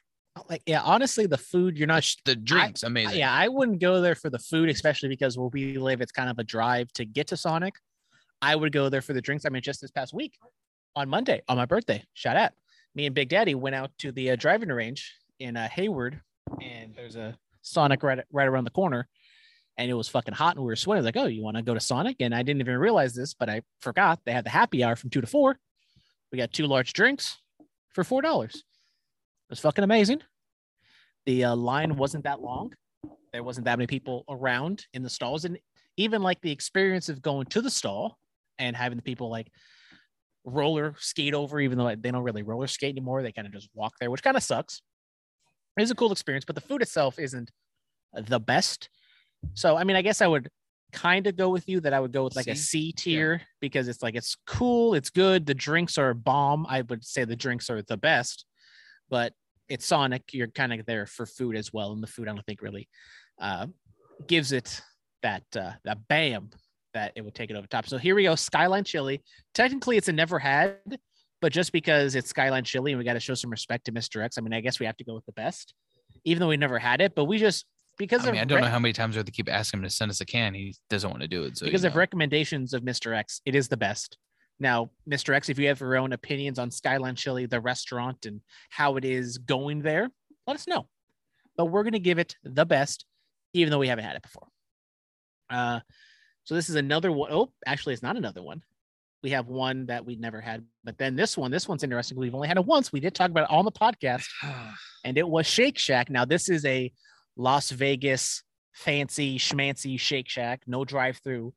Like, yeah, honestly, the food you're not. Sh- The drinks, amazing. yeah, I wouldn't go there for the food, especially because where we live, it's kind of a drive to get to Sonic. I would go there for the drinks. I mean, just this past week on Monday on my birthday, shout out. Me and Big Daddy went out to the uh, driving range in uh, Hayward, and there's a Sonic right right around the corner, and it was fucking hot, and we were sweating. Like, "Oh, you want to go to Sonic?" And I didn't even realize this, but I forgot they had the happy hour from two to four. We got two large drinks for four dollars. It was fucking amazing. The uh, line wasn't that long. There wasn't that many people around in the stalls, and even like the experience of going to the stall and having the people like roller skate over, even though they don't really roller skate anymore. They kind of just walk there, which kind of sucks. It is a cool experience, but the food itself isn't the best. So, I mean, I guess I would kind of go with you that I would go with like a C? C tier because it's like it's cool, it's good. The drinks are bomb. I would say the drinks are the best, but it's Sonic. You're kind of there for food as well, and the food I don't think really uh, gives it that uh, that bam that it would take it over top. So here we go, Skyline Chili. Technically, it's a never had, but just because it's Skyline Chili and we got to show some respect to Mr. X, I mean, I guess we have to go with the best, even though we never had it. But we just because I of mean, I don't rec- know how many times we have to keep asking him to send us a can. He doesn't want to do it. So because you of know. recommendations of Mr. X, it is the best. Now, Mr. X, if you have your own opinions on Skyline Chili, the restaurant, and how it is going there, let us know. But we're going to give it the best, even though we haven't had it before. Uh, so this is another one. Oh, actually, it's not another one. We have one that we never had, but then this one, this one's interesting. We've only had it once. We did talk about it on the podcast, and it was Shake Shack. Now, this is a Las Vegas fancy schmancy Shake Shack, no drive through.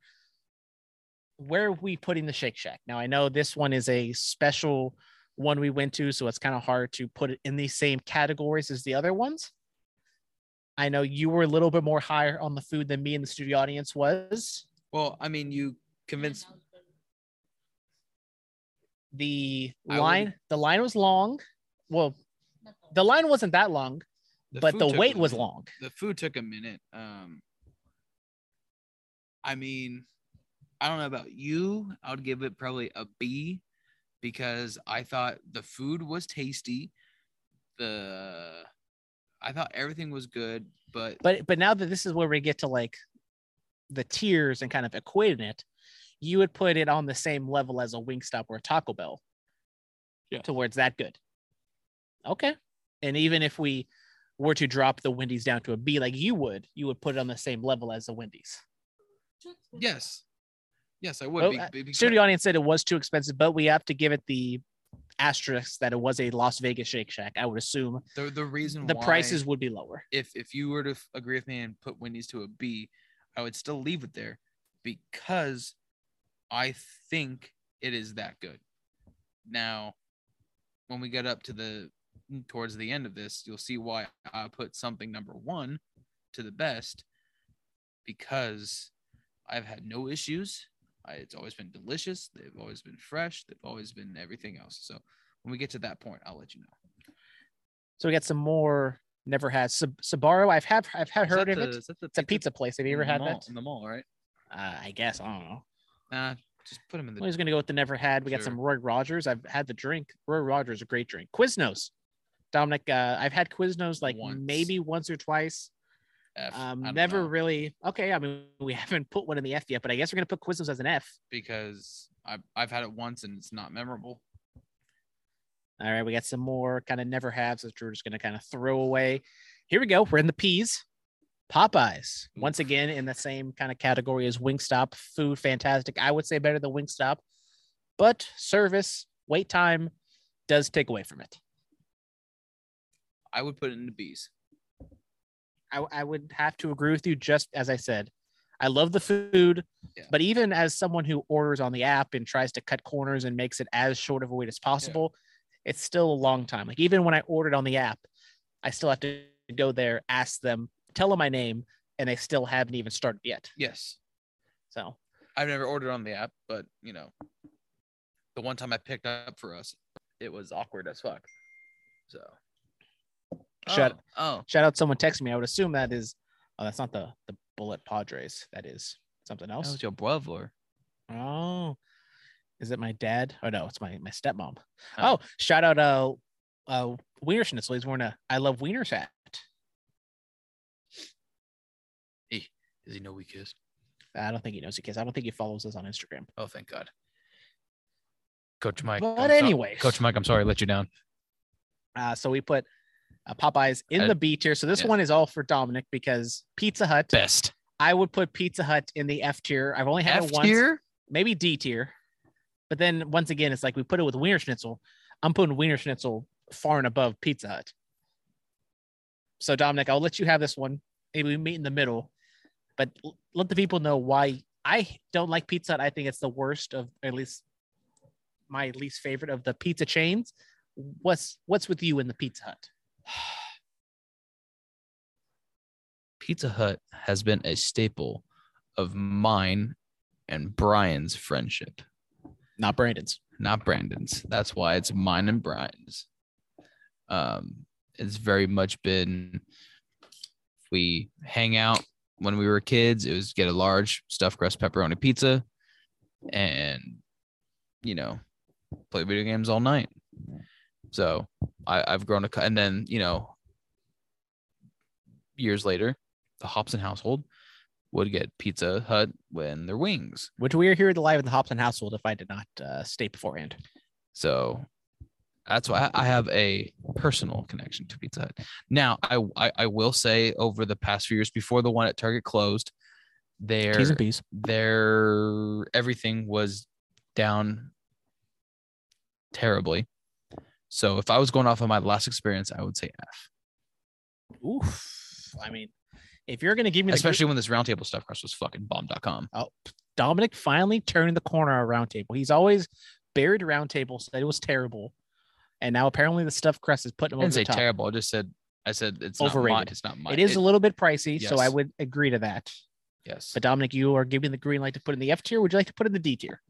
Where are we putting the Shake Shack? Now, I know this one is a special one we went to, so it's kind of hard to put it in the same categories as the other ones. I know you were a little bit more higher on the food than me and the studio audience was. well, I mean, you convinced. The I would- line, the line was long. Well, the line wasn't that long, but the wait was long. The food took a minute. Um, I mean, I don't know about you. I would give it probably a B because I thought the food was tasty. The I thought everything was good, but but but now that this is where we get to like the tiers and kind of equating it, you would put it on the same level as a Wingstop or a Taco Bell. Yeah. To where it's that good. Okay. And even if we were to drop the Wendy's down to a B like you would, you would put it on the same level as the Wendy's. yes, yes, I would. Well, be, uh, be- because- Studio audience said it was too expensive, but we have to give it the asterisk that it was a Las Vegas Shake Shack. I would assume the the reason the prices would be lower. if if you were to agree with me and put Wendy's to a B, I would still leave it there because I think it is that good. Now, when we get up to the towards the end of this, you'll see why I put something number one to the best because I've had no issues. I, it's always been delicious. They've always been fresh. They've always been everything else. So when we get to that point, I'll let you know. So we got some more never had Sab- Sbarro. I've have I've had Is that heard of the- it. is that the It's a pizza place. Have you ever had mall- that? in the mall? Right? Uh, I guess I don't know. Nah, just put them in the. I'm just gonna go with the never had. We got some Roy Rogers. I've had the drink. Roy Rogers, a great drink. Quiznos. Dominic, uh, I've had Quiznos like Once. maybe once or twice. F. Um, never know, really. Okay, I mean we haven't put one in the F yet, but I guess we're gonna put Quiznos as an F. because I've I've had it once and it's not memorable. All right, we got some more kind of never haves that we're just gonna kind of throw away. Here we go. We're in the P's. Popeyes, once again in the same kind of category as Wingstop, food fantastic. I would say better than Wingstop, but service, wait time does take away from it. I would put it into B's. I, I would have to agree with you. Just as I said, I love the food, Yeah. but even as someone who orders on the app and tries to cut corners and makes it as short of a wait as possible, it's still a long time. Like even when I ordered on the app, I still have to go there, ask them, tell them my name, and they still haven't even started yet. Yes. So I've never ordered on the app, but you know, the one time I picked up for us, it was awkward as fuck. So. Shut- Oh, oh. shout out someone texted me. I would assume that is oh, that's not the the bullet Padres. That is something that else. was your brother. Oh, is it my dad? Oh no, it's my my stepmom. Oh. Oh, shout out uh uh Wiener Schnitzel. He's wearing a I love Wieners hat. Hey, does he know we kiss? I don't think he knows he kiss. I don't think he follows us on Instagram. Oh, thank God. Coach Mike. But I'm so- Coach Mike, I'm sorry I let you down. Uh, so we put uh, Popeyes in I- the B tier. So this yeah. one is all for Dominic because Pizza Hut. Best. I would put Pizza Hut in the F tier. I've only had F it once, tier? maybe D tier. But then once again, it's like we put it with Wiener Schnitzel. I'm putting Wiener Schnitzel far and above Pizza Hut. So Dominic, I'll let you have this one. Maybe we meet in the middle, but let the people know why I don't like Pizza Hut. I think it's the worst of, at least my least favorite of the pizza chains. What's what's with you in the Pizza Hut? Pizza Hut has been a staple of mine and Brian's friendship, Not Brandon's. not Brandon's. That's why it's mine and Brian's. Um, it's very much been we hang out when we were kids. It was get a large stuffed crust pepperoni pizza, and you know, play video games all night. So I, I've grown a, and then you know, years later, the Hobson household would get Pizza Hut when their wings. Which we are here live in the Hobson household if I did not uh, state beforehand. So that's why I I have a personal connection to Pizza Hut. Now, I, I I will say over the past few years before the one at Target closed, their T's and P's. their everything was down terribly. So if I was going off of my last experience, I would say F. Oof. I mean, if you're gonna give me the Especially when this roundtable stuff crust was fucking bomb.com. Oh, Dominic finally turned the corner on Roundtable. He's always buried Roundtable, said it was terrible, and now apparently the stuff crust is putting I him didn't say top. terrible. I just said I said it's not mine. Overrated. It's not mine. It is a little bit pricey, so I would agree to that. yes. But Dominic, you are giving the green light to put in the F tier. Would you like to put in the D tier?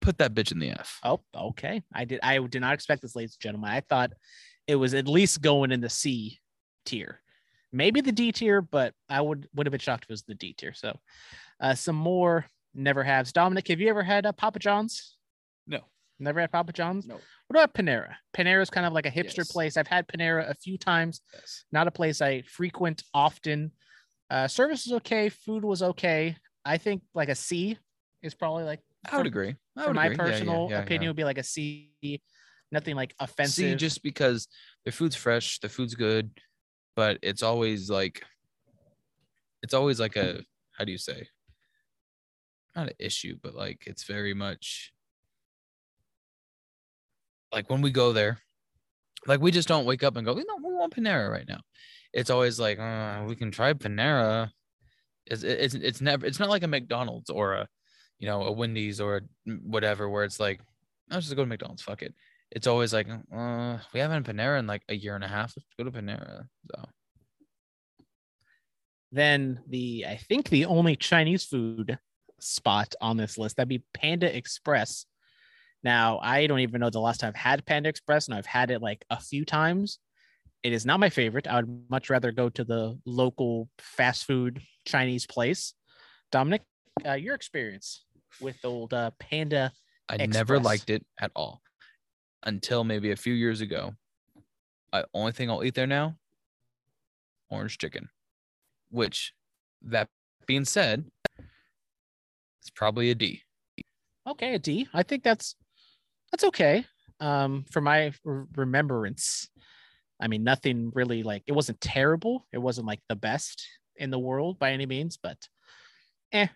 Put that bitch in the F. Oh, okay. I did. I did not expect this, ladies and gentlemen. I thought it was at least going in the C tier, maybe the D tier, but I would would have been shocked if it was the D tier. So, uh, some more never haves. Dominic, have you ever had a Papa John's? No. Never had Papa John's. No. What about Panera? Panera is kind of like a hipster Yes. place. I've had Panera a few times. Yes. Not a place I frequent often. Uh, service was okay. Food was okay. I think like a C is probably like I would agree. My agree. Personal yeah, yeah. opinion would be like a C. Nothing like offensive. just because their food's fresh, the food's good, but it's always like, it's always like a, how do you say? Not an issue, but like it's very much like when we go there, like we just don't wake up and go, no, we want Panera right now. It's always like, uh, we can try Panera. It's, it's it's never it's not like a McDonald's or a, you know, a Wendy's or whatever where it's like, let's just go to McDonald's. Fuck it it's always like, uh, we haven't Panera in like a year and a half. Let's go to Panera. So then the I think the only Chinese food spot on this list that'd be Panda Express. Now I don't even know the last time I've had Panda Express, and I've had it like a few times. It is not my favorite. I would much rather go to the local fast food Chinese place. Dominic, uh, your experience with old uh, Panda I never liked it at all until maybe a few years ago. I only thing I'll eat there now, orange chicken. Which, that being said, it's probably a D. Okay, a D. I think that's that's okay. Um, for my remembrance, I mean, nothing really like it wasn't terrible. It wasn't like the best. in the world by any means, but eh,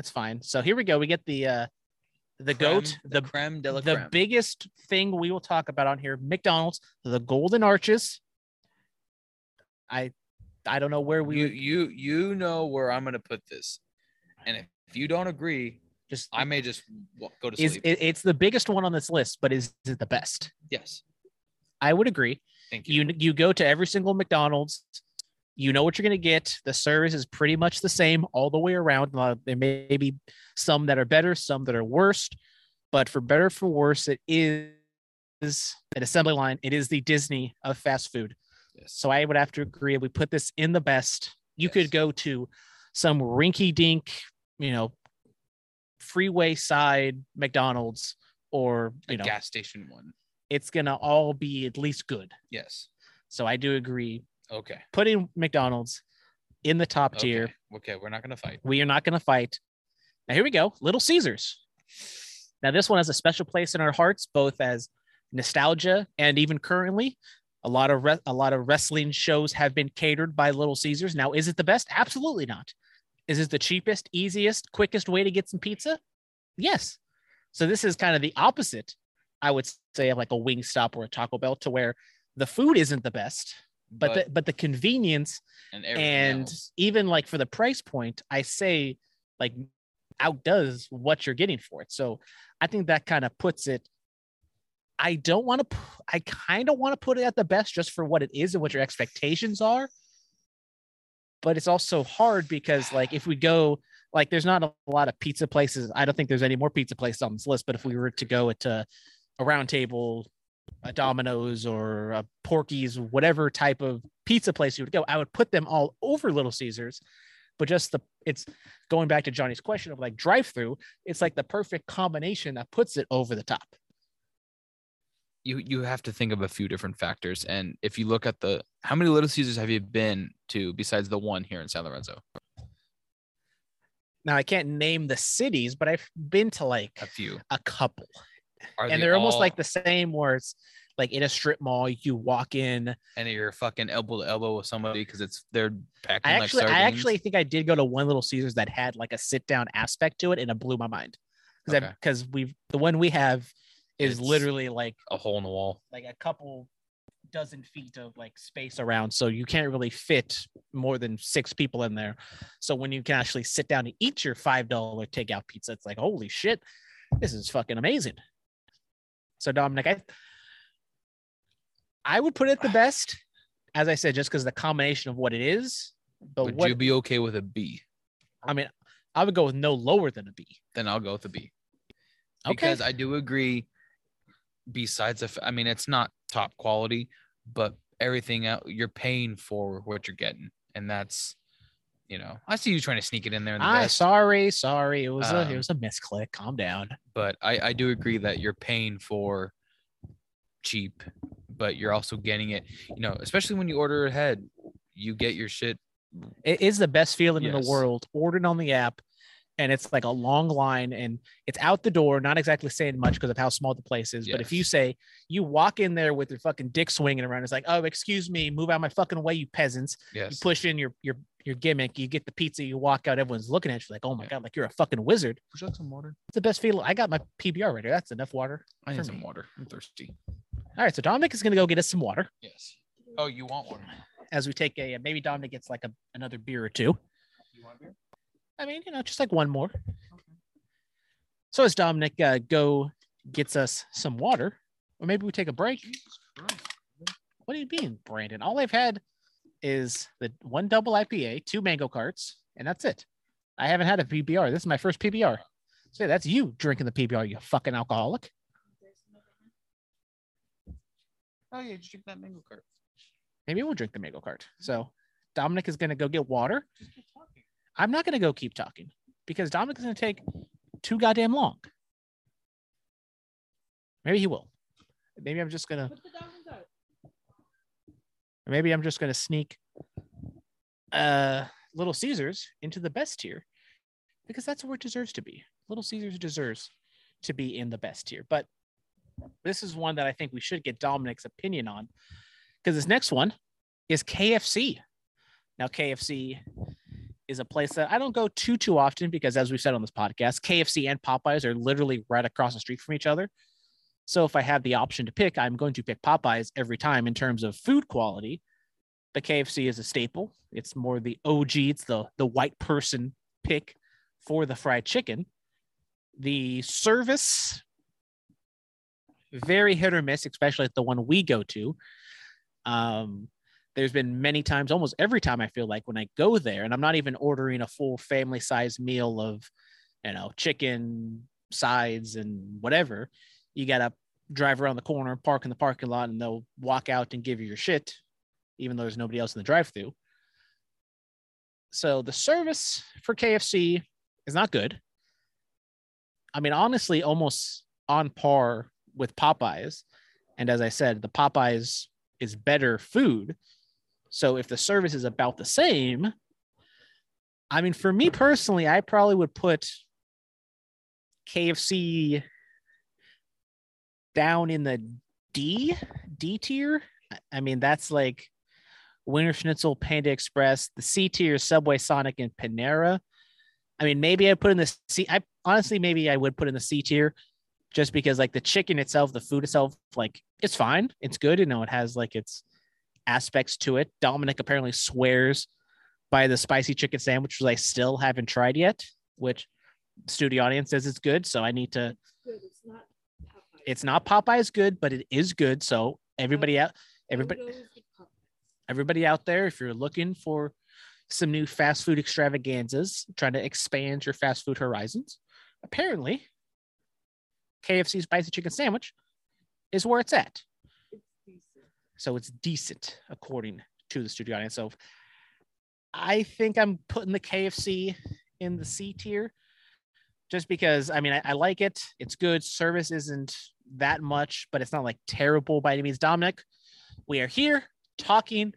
that's fine. So here we go. We get the uh the goat, Creme- the creme de la the creme. biggest thing we will talk about on here, McDonald's, the golden arches. I I don't know where we you you you know where I'm gonna put this, and if, if you don't agree, just I may just go to is sleep. it, it's the biggest one on this list, but is it the best? yes, I would agree. thank you. You you go to every single McDonald's, you know what you're gonna get. The service is pretty much the same all the way around. There may be some that are better, some that are worse, but for better or for worse, it is an assembly line. It is the Disney of fast food. Yes. So I would have to agree. We put this in the best. You Yes. could go to some rinky dink, you know, freeway side McDonald's, or a you know, gas station one. it's gonna all be at least good. Yes. So I do agree. Okay. Putting McDonald's in the top tier. Okay. Okay. We're not gonna fight. We are not gonna fight. Now here we go. Little Caesars. Now this one has a special place in our hearts, both as nostalgia and even currently. A lot of re- a lot of wrestling shows have been catered by Little Caesars. Now, is it the best? Absolutely not. Is it the cheapest, easiest, quickest way to get some pizza? Yes. So this is kind of the opposite, I would say, of like a Wing Stop or a Taco Bell, to where the food isn't the best, but, the but the convenience and and else. even like for the price point, I say like outdoes what you're getting for it. So I think that kind of puts it. I don't want to. I kind of want to put it at the best just for what it is and what your expectations are. But it's also hard because like if we go like there's not a lot of pizza places. I don't think there's any more pizza places on this list. But if we were to go to a round table, a Domino's or a Porky's, whatever type of pizza place you would go, I would put them all over Little Caesars. But just the it's going back to Johnny's question of like drive through, it's like the perfect combination that puts it over the top. you you have to think of a few different factors. And if you look at the how many Little Caesars have you been to besides the one here in San Lorenzo? Now I can't name the cities, but I've been to like A few. a couple. Are and they they're almost all- like the same where it's like in a strip mall, you walk in. and you're fucking elbow to elbow with somebody because it's they're packing I like actually I actually think I did go to one little Caesars that had like a sit down aspect to it and it blew my mind. Because Okay. because we've the one we have is It's- literally like a hole in the wall. like a couple dozen feet of like space around so you can't really fit more than six people in there so when you can actually sit down and eat your five dollar takeout pizza it's like holy shit this is fucking amazing so dominic i i would put it the best as i said just because the combination of what it is but Would what you be okay with a B? i mean i would go with no lower than a b Then I'll go with a B. okay Because I do agree. Besides, the I mean, it's not top quality, but everything out you're paying for what you're getting, and that's, you know, I see you trying to sneak it in there. In the i sorry sorry it was a Um, it was a misclick calm down but I I do agree that you're paying for cheap, but you're also getting it. You know, especially when you order ahead, you get your shit. It is the best feeling in the world. Ordered on the app, and it's like a long line, and it's out the door. Not exactly saying much because of how small the place is. But if you say you walk in there with your fucking dick swinging around, it's like, oh, excuse me, move out my fucking way, you peasants. You push in your your your gimmick, you get the pizza, you walk out, everyone's looking at you like, oh my Yeah. god, like you're a fucking wizard. Would you like some water? It's the best feeling. I got my PBR right here. That's enough water. I need some me. water. I'm thirsty. All right, so Dominic is gonna go get us some water Yes. Oh, you want one? as we take a maybe Dominic gets like a another beer or two. You want beer? I mean, you know, just like one more. Okay. So as Dominic uh, go gets us some water, or maybe we take a break. What do you mean, Brandon? All I've had is the one double IPA, two mango carts, and that's it. I haven't had a PBR. This is my first PBR. So that's you drinking the PBR, you fucking alcoholic. Oh yeah, just drink that mango cart. Maybe we'll drink the mango cart. So Dominic is going to go get water. I'm not going to go keep talking because Dominic is going to take too goddamn long. Maybe he will. Maybe I'm just going to, Put the dog in the cart. or maybe I'm just going to sneak uh Little Caesars into the best tier because that's where it deserves to be. Little Caesars deserves to be in the best tier. But this is one that I think we should get Dominic's opinion on because this next one is KFC. Now, KFC is a place that I don't go too too often because, as we've said on this podcast, KFC and Popeyes are literally right across the street from each other. So if I have the option to pick, I'm going to pick Popeyes every time in terms of food quality. But KFC is a staple. It's more the OG. It's the the white person pick for the fried chicken. The service very hit or miss, especially at the one we go to. Um, there's been many times, almost every time I feel like when I go there, and I'm not even ordering a full family size meal of, you know, chicken, sides, and whatever. You got to drive around the corner, park in the parking lot, and they'll walk out and give you your shit, even though there's nobody else in the drive through. So the service for KFC is not good. I mean, honestly, almost on par with Popeyes. And as I said, the Popeyes is better food. So if the service is about the same, I mean, for me personally, I probably would put KFC down in the D D tier. I mean, that's like Wiener Schnitzel, Panda Express, the C tier, Subway, Sonic, and Panera. I mean, maybe I put in the C. I honestly, maybe I would put in the C tier, just because like the chicken itself, the food itself, like it's fine, it's good. You know, it has like its aspects to it. Dominic apparently swears by the spicy chicken sandwich, which I still haven't tried yet. Which studio audience says it's good, so I need to. Good. It's not. It's not Popeye's good, but it is good. So everybody out, everybody, Photos of Popeyes. everybody out there, if you're looking for some new fast food extravaganzas, trying to expand your fast food horizons, apparently KFC spicy chicken sandwich is where it's at. It's decent. So it's decent according to the studio audience. So I think I'm putting the KFC in the C tier just because I mean I, I like it. It's good. Service isn't that much, but it's not like terrible by any means. Dominic, we are here talking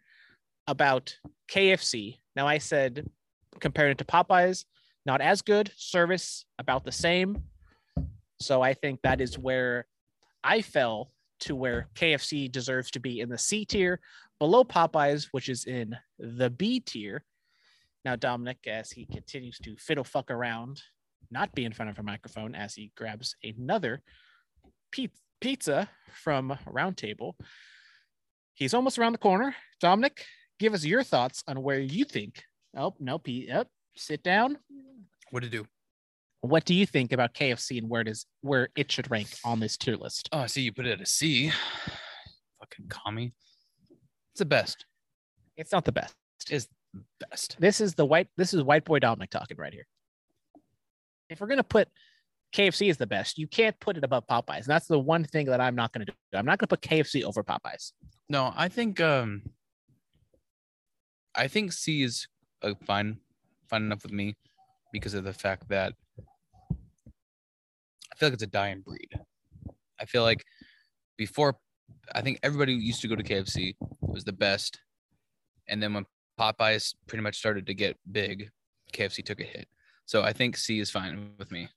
about KFC. Now I said compared it to Popeyes, not as good. Service about the same. So I think that is where I fell to where KFC deserves to be in the C tier, below Popeyes, which is in the B tier. Now, Dominic, as he continues to fiddle fuck around, not be in front of a microphone, as he grabs another pizza from Round Table, he's almost around the corner. Dominic, give us your thoughts on where you think. Oh, no, Pete. Yep. Oh, sit down. What to do? What do you think about KFC and where it is where it should rank on this tier list? Oh, I see you put it at a C. Fucking commie. It's the best. It's not the best. It's best. This is the white. This is white boy Dominic talking right here. If we're gonna put KFC is the best, you can't put it above Popeyes. And that's the one thing that I'm not gonna do. I'm not gonna put KFC over Popeyes. No, I think um I think C is uh, fine fine enough with me because of the fact that I feel like it's a dying breed. I feel like before I think everybody used to go to KFC was the best. And then when Popeyes pretty much started to get big, KFC took a hit. So I think C is fine with me.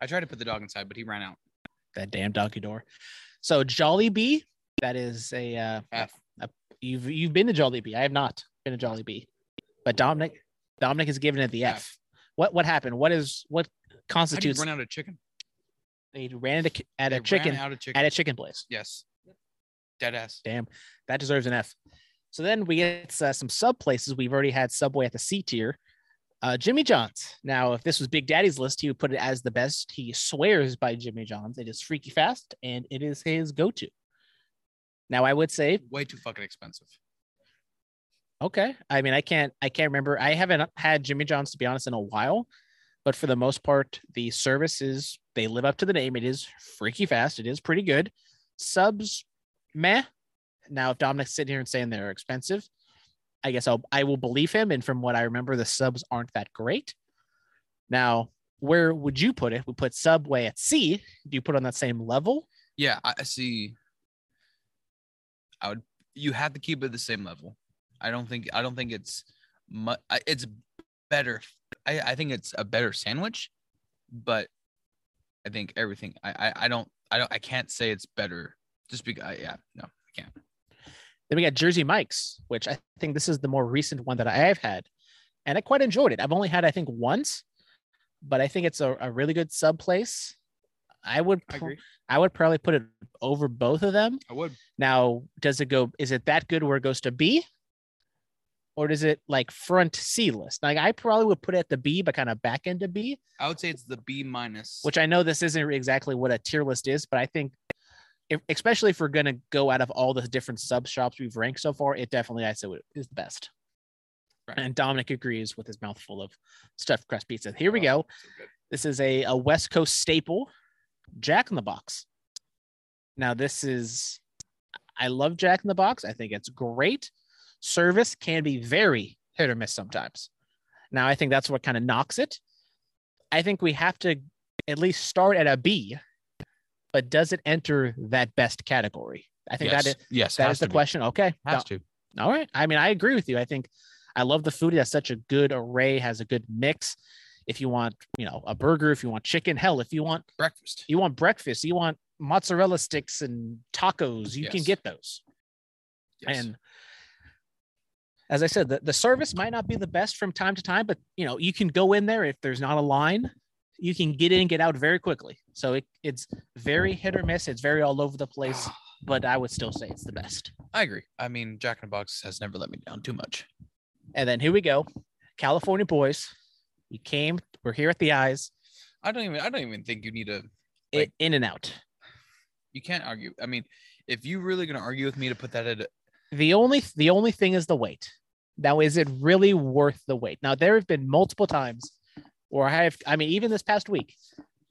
I tried to put the dog inside, but he ran out. That damn donkey door. So Jollibee, that is a uh, F. you've you've been to Jollibee. I have not been to Jollibee, but Dominic Dominic has given it the F. F. What what happened? What is what How do you constitutes? run out of chicken? They ran at a, at a chicken out of chicken. at a chicken place. Yes. Dead ass. Damn, that deserves an F. So then we get uh, some sub places. We've already had Subway at the C tier. Uh, Jimmy John's. Now, if this was Big Daddy's list, he would put it as the best. He swears by Jimmy John's. It is freaky fast and it is his go to. Now, I would say, Way too fucking expensive. okay. I mean, I can't, I can't remember. I haven't had Jimmy John's to be honest in a while, but for the most part, the services they live up to the name. It is freaky fast. It is pretty good. Subs, meh. Now, if Dominic's sitting here and saying they're expensive, I guess I'll I will believe him. And from what I remember, the subs aren't that great. Now, where would you put it? We put Subway at C. Do you put on that same level? Yeah, I see. I would. You have to keep it the same level. I don't think. I don't think it's. Mu- I- it's better. I, I think it's a better sandwich, but I think everything. I, I. I don't. I don't. I can't say it's better. Just because. Yeah. No. I can't. Then we got Jersey Mike's, which I think this is the more recent one that I have had. and I quite enjoyed it. I've only had I think once, but I think it's a, a really good sub place. I would I agree. I would probably put it over both of them. I would. Now, does it go? Is it that good where it goes to B, or does it like front C list? Like I probably would put it at the B, but kind of back into B. I would say it's the B minus. Which I know this isn't exactly what a tier list is, but I think, especially if we're gonna go out of all the different sub shops we've ranked so far, it definitely I say is the best. Right. And Dominic agrees with his mouthful of stuffed crust pizza. Here we Oh, go. This is a, a West Coast staple, Jack in the Box. Now, this is, I love Jack in the Box. I think it's great. Service can be very hit or miss sometimes. Now, I think that's what kind of knocks it. I think we have to at least start at a B, but does it enter that best category? I think yes. that is, yes, that is the be. question. Okay. Has to. All right. I mean, I agree with you. I think I love the food. It has such a good array, has a good mix. If you want, you know, a burger, if you want chicken, hell, if you want breakfast. you want breakfast, you want mozzarella sticks and tacos, you can get those. Yes. And as I said, the, the service might not be the best from time to time, but you know, you can go in there if there's not a line, you can get in and get out very quickly. So it, it's very hit or miss. It's very all over the place, but I would still say it's the best. I agree. I mean, Jack in the Box has never let me down too much. And then here we go. California boys. We came, we're here at the eyes, I don't even. I don't even think you need to. Like- in and out. You can't argue. I mean, if you really gonna argue with me to put that at, a- The only the only thing is the wait. Now, is it really worth the wait? Now, there have been multiple times where I have, I mean, even this past week,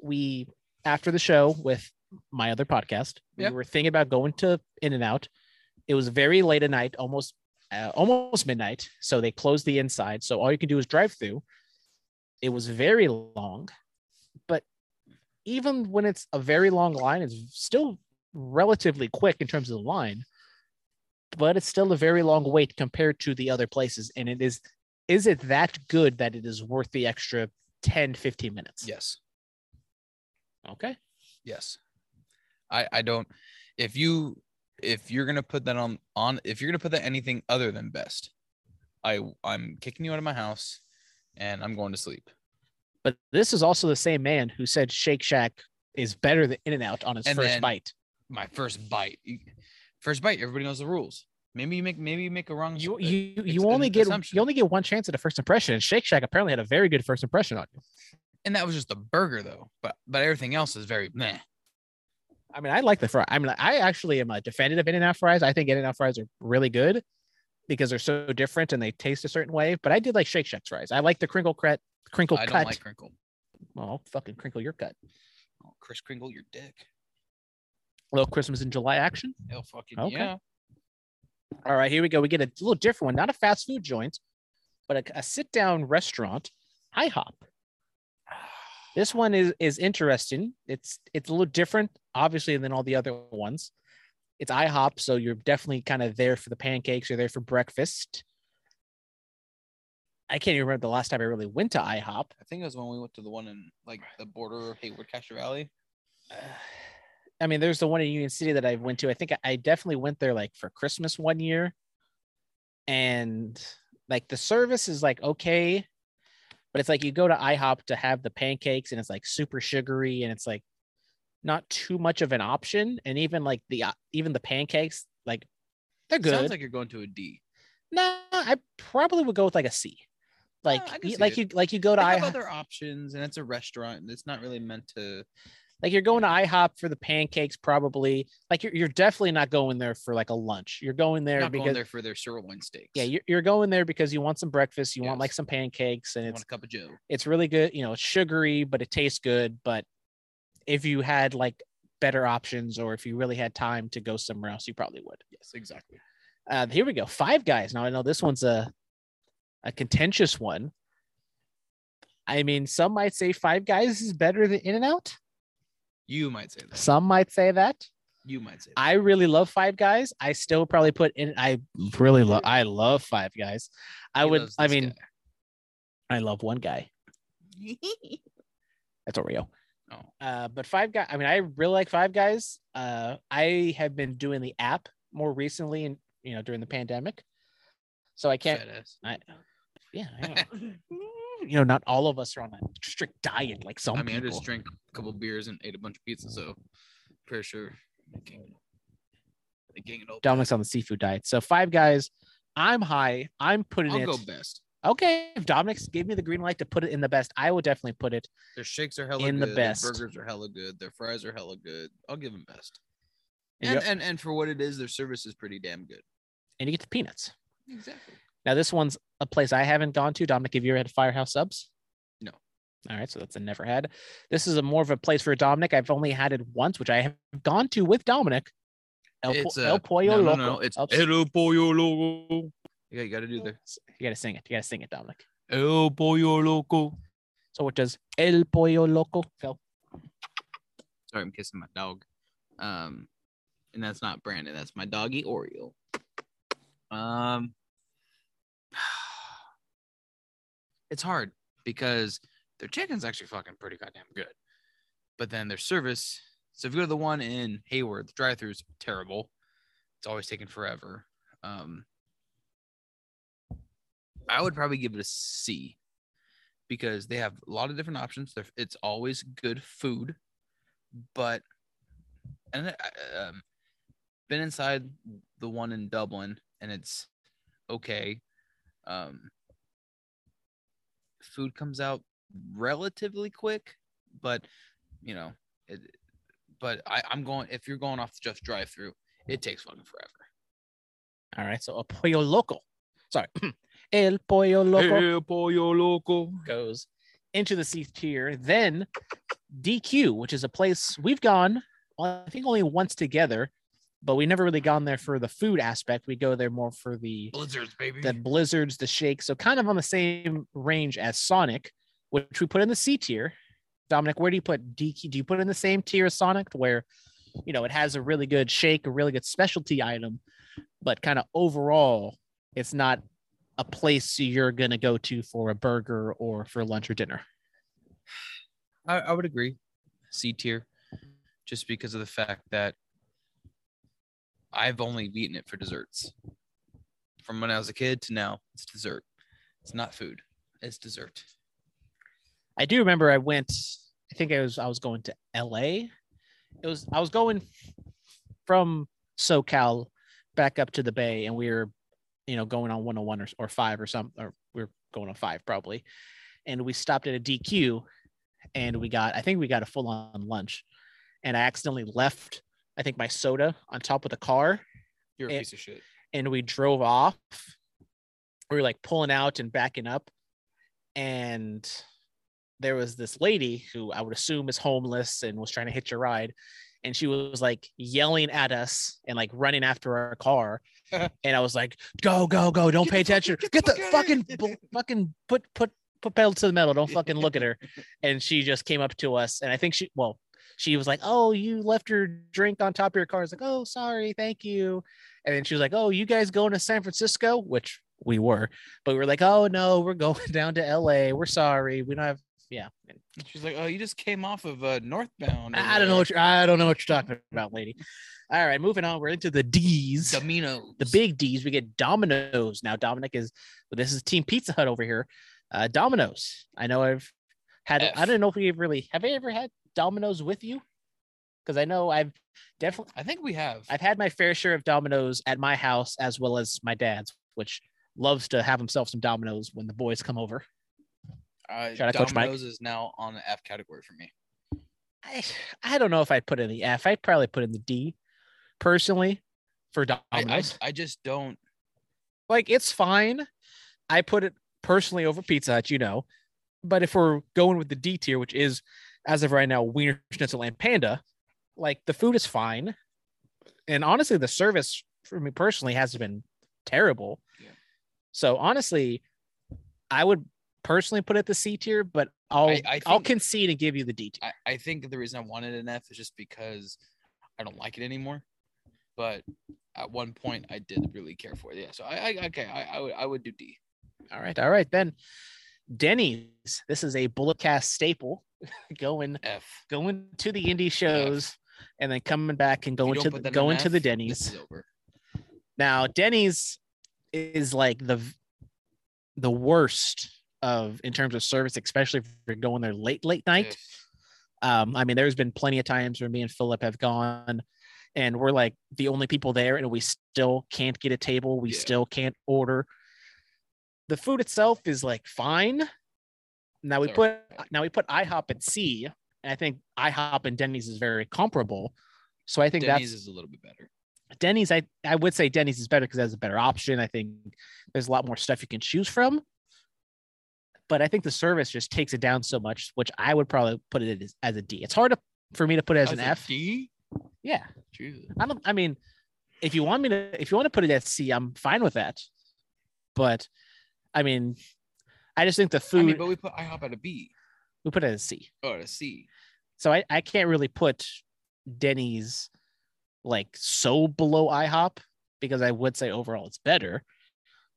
we after the show with my other podcast, Yeah. we were thinking about going to In and Out. It was very late at night, almost uh, almost midnight. So they closed the inside. So all you can do is drive through. It was very long, but even when it's a very long line, it's still relatively quick in terms of the line but it's still a very long wait compared to the other places and it is is it that good that it is worth the extra 10 15 minutes yes, okay yes. I I don't. If you if you're gonna put that on on if you're gonna put that anything other than best, I I'm kicking you out of my house, and I'm going to sleep. but this is also the same man who said shake shack is better than in and out on his And first bite My first bite. First bite. Everybody knows the rules. Maybe you make maybe you make a wrong. you uh, you you only get assumption. you only get one chance at a first impression and shake shack apparently had a very good first impression on you and that was just the burger though. But but everything else is very meh. i mean i like the fry i mean i actually am a defendant of in and out fries i think in and out fries are really good because they're so different and they taste a certain way but i did like shake shack's fries i like the crinkle cut crinkle I cut don't like crinkle. well I'll fucking crinkle your cut Oh, Kris Kringle, your dick. little christmas in july action Hell fucking Okay. yeah. All right, here we go. We get a little different one, not a fast food joint, but a, a sit down restaurant, IHOP. This one is is interesting. It's it's a little different, obviously, than all the other ones. It's IHOP, so you're definitely kind of there for the pancakes. You're there for breakfast. I can't even remember the last time I really went to IHOP. I think it was when we went to the one in like the border of Hayward, Castro Valley. Uh, I mean, there's the one in Union City that I went to. I think I, definitely went there like for Christmas one year. And like the service is like okay, but it's like you go to IHOP to have the pancakes and it's like super sugary and it's like not too much of an option. And even like the uh, even the pancakes, like they're good. Sounds like you're going to a D. no, I probably would go with like a C. Like you- like it. you like you go to They have IHOP. other options, and it's a restaurant. and It's not really meant to. Like you're going to IHOP for the pancakes, probably. Like you're, you're definitely not going there for like a lunch. You're going there not because going there for their sirloin steaks. yeah, you're, you're going there because you want some breakfast. You want like some pancakes, and I it's want a cup of Joe. it's really good. You know, it's sugary, but it tastes good. But if you had like better options, or if you really had time to go somewhere else, you probably would. Yes, exactly. Uh, here we go. Five guys. Now I know this one's a a contentious one. I mean, some might say Five Guys is better than In and Out. You might say that. Some might say that. You might say that. I really love Five Guys. I still probably put in. I really love. I love Five Guys. I He would. I mean, guy. I love one guy. That's Oreo. Oh. Uh, but Five Guys. I mean, I really like Five Guys. Uh, I have been doing the app more recently, and you know, during the pandemic. So I can't. I, Yeah, yeah. you know, not all of us are on a strict diet like some I mean, I just drank a couple beers and ate a bunch of pizza, so pretty sure they gained, they gained it Dominic's on the seafood diet. So five guys. I'm high. I'm putting I'll it. go best. Okay, if Dominic's gave me the green light to put it in the best, I will definitely put it. Their shakes are hella In the best. Their burgers are hella good. Their fries are hella good. I'll give them best. Yep. And, and and for what it is, their service is pretty damn good. And you get the peanuts. Exactly. Now this one's a place I haven't gone to. Dominic, have you ever had Firehouse Subs? No. All right, so that's a never had. This is a more of a place for Dominic. I've only had it once, which I have gone to with Dominic. El, It's Po- uh, El Pollo no, no, Loco. no, it's El- El Pollo Loco. Yeah, you got to do the You gotta sing it. You gotta sing it, Dominic. El Pollo Loco. So what does El Pollo Loco, Phil? Sorry, I'm kissing my dog. Um, and that's not Brandon. That's my doggy Oreo. Um, it's hard because their chicken's actually fucking pretty goddamn good, but then their service. So if you go to the one in Hayward, the drive-throughs terrible. It's always taking forever. Um, I would probably give it a C because they have a lot of different options. They're, it's always good food, but and I, um, been inside the one in Dublin and it's okay. Um, food comes out relatively quick, but you know, it, but I, I'm going if you're going off the just drive through, it takes fucking forever. All right, so El Pollo Loco. Sorry, El Pollo Loco pollo loco. goes into the C tier. Then DQ, which is a place we've gone, well, I think only once together, but we never really gone there for the food aspect. We go there more for the Blizzards, baby. the blizzards, the shakes. So kind of on the same range as Sonic, which we put in the C tier. Dominic, where do you put DQ? Do you put in the same tier as Sonic, where you know it has a really good shake, a really good specialty item, but kind of overall, it's not a place you're gonna go to for a burger or for lunch or dinner. I, I would agree. C tier, just because of the fact that I've only eaten it for desserts. From when I was a kid to now, it's dessert. It's not food. It's dessert. I do remember I went. I think I was I was going to L.A. It was I was going from SoCal back up to the Bay, and we were, you know, going on 101 or, or five or some, or we are going on five probably, and we stopped at a DQ, and we got I think we got a full on lunch, and I accidentally left I think my soda on top of the car, You're a Eh, piece of shit. and we drove off. We were like pulling out and backing up, and there was this lady who I would assume is homeless and was trying to hitch a ride, and she was like yelling at us and like running after our car, and I was like, "Go, go, go! Don't Get pay attention! get Get the fucking, here." fucking put, put, put pedal to the metal! Don't fucking look at her!" And she just came up to us, and I think she, well, she was like, "Oh, you left your drink on top of your car." I was like, "Oh, sorry, thank you." And then she was like, "Oh, you guys going to San Francisco?" Which we were, but we were like, "Oh no, we're going down to L.A. We're sorry, we don't have." Yeah, She's like, oh, you just came off of uh, northbound. I don't know what you're. I don't know what you're talking about, lady. All right, moving on. We're into the D's, Domino's. the big D's. We get Domino's now. Dominic is. This is Team Pizza Hut over here. Uh, Domino's. I know I've had. I don't know if we've really. Have I ever had Domino's with you? Because I know I've definitely. I think we have. I've had my fair share of Domino's at my house as well as my dad's, which loves to have himself some Domino's when the boys come over. Uh, Shout out. Domino's is now on the F category for me. I, I don't know if I'd put in the F. I'd probably put in the D, personally, for I, I, I just don't. like it's fine. I put it personally over Pizza Hut, you know. But if we're going with the D tier, which is as of right now Wiener Schnitzel and Panda, like the food is fine, and honestly, the service for me personally has been terrible. Yeah. So honestly, I would personally put it the C tier, but I'll I- I I'll concede and give you the D tier. I, I think the reason I wanted an F is just because I don't like it anymore. But at one point, I did really care for it. Yeah. So I, I okay, I, I would I would do D. All right, all right then. Denny's. This is a bullet cast staple. going F. going to the indie shows and then coming back and going to the, going to the Denny's. This is over. Now Denny's is like the the worst of in terms of service, especially if you're going there late, late night. Um, I mean, there's been plenty of times where me and Philip have gone and we're like the only people there and we still can't get a table. We Yeah. still can't order. The food itself is like fine. Now we It's put now we put IHOP at C, and I think IHOP and Denny's is very comparable. So I think Denny's that's is a little bit better. Denny's. I I would say Denny's is better because it has a better option. I think there's a lot more stuff you can choose from. But I think the service just takes it down so much, which I would probably put it as, as a D. It's hard to, for me to put it as an a F. D? Yeah, Jesus. I don't. I mean, if you want me to, if you want to put it at C, I'm fine with that. But I mean, I just think the I food mean, but we put IHOP at a B we put it as C. or at a C. So I, I can't really put Denny's like so below IHOP because I would say overall it's better,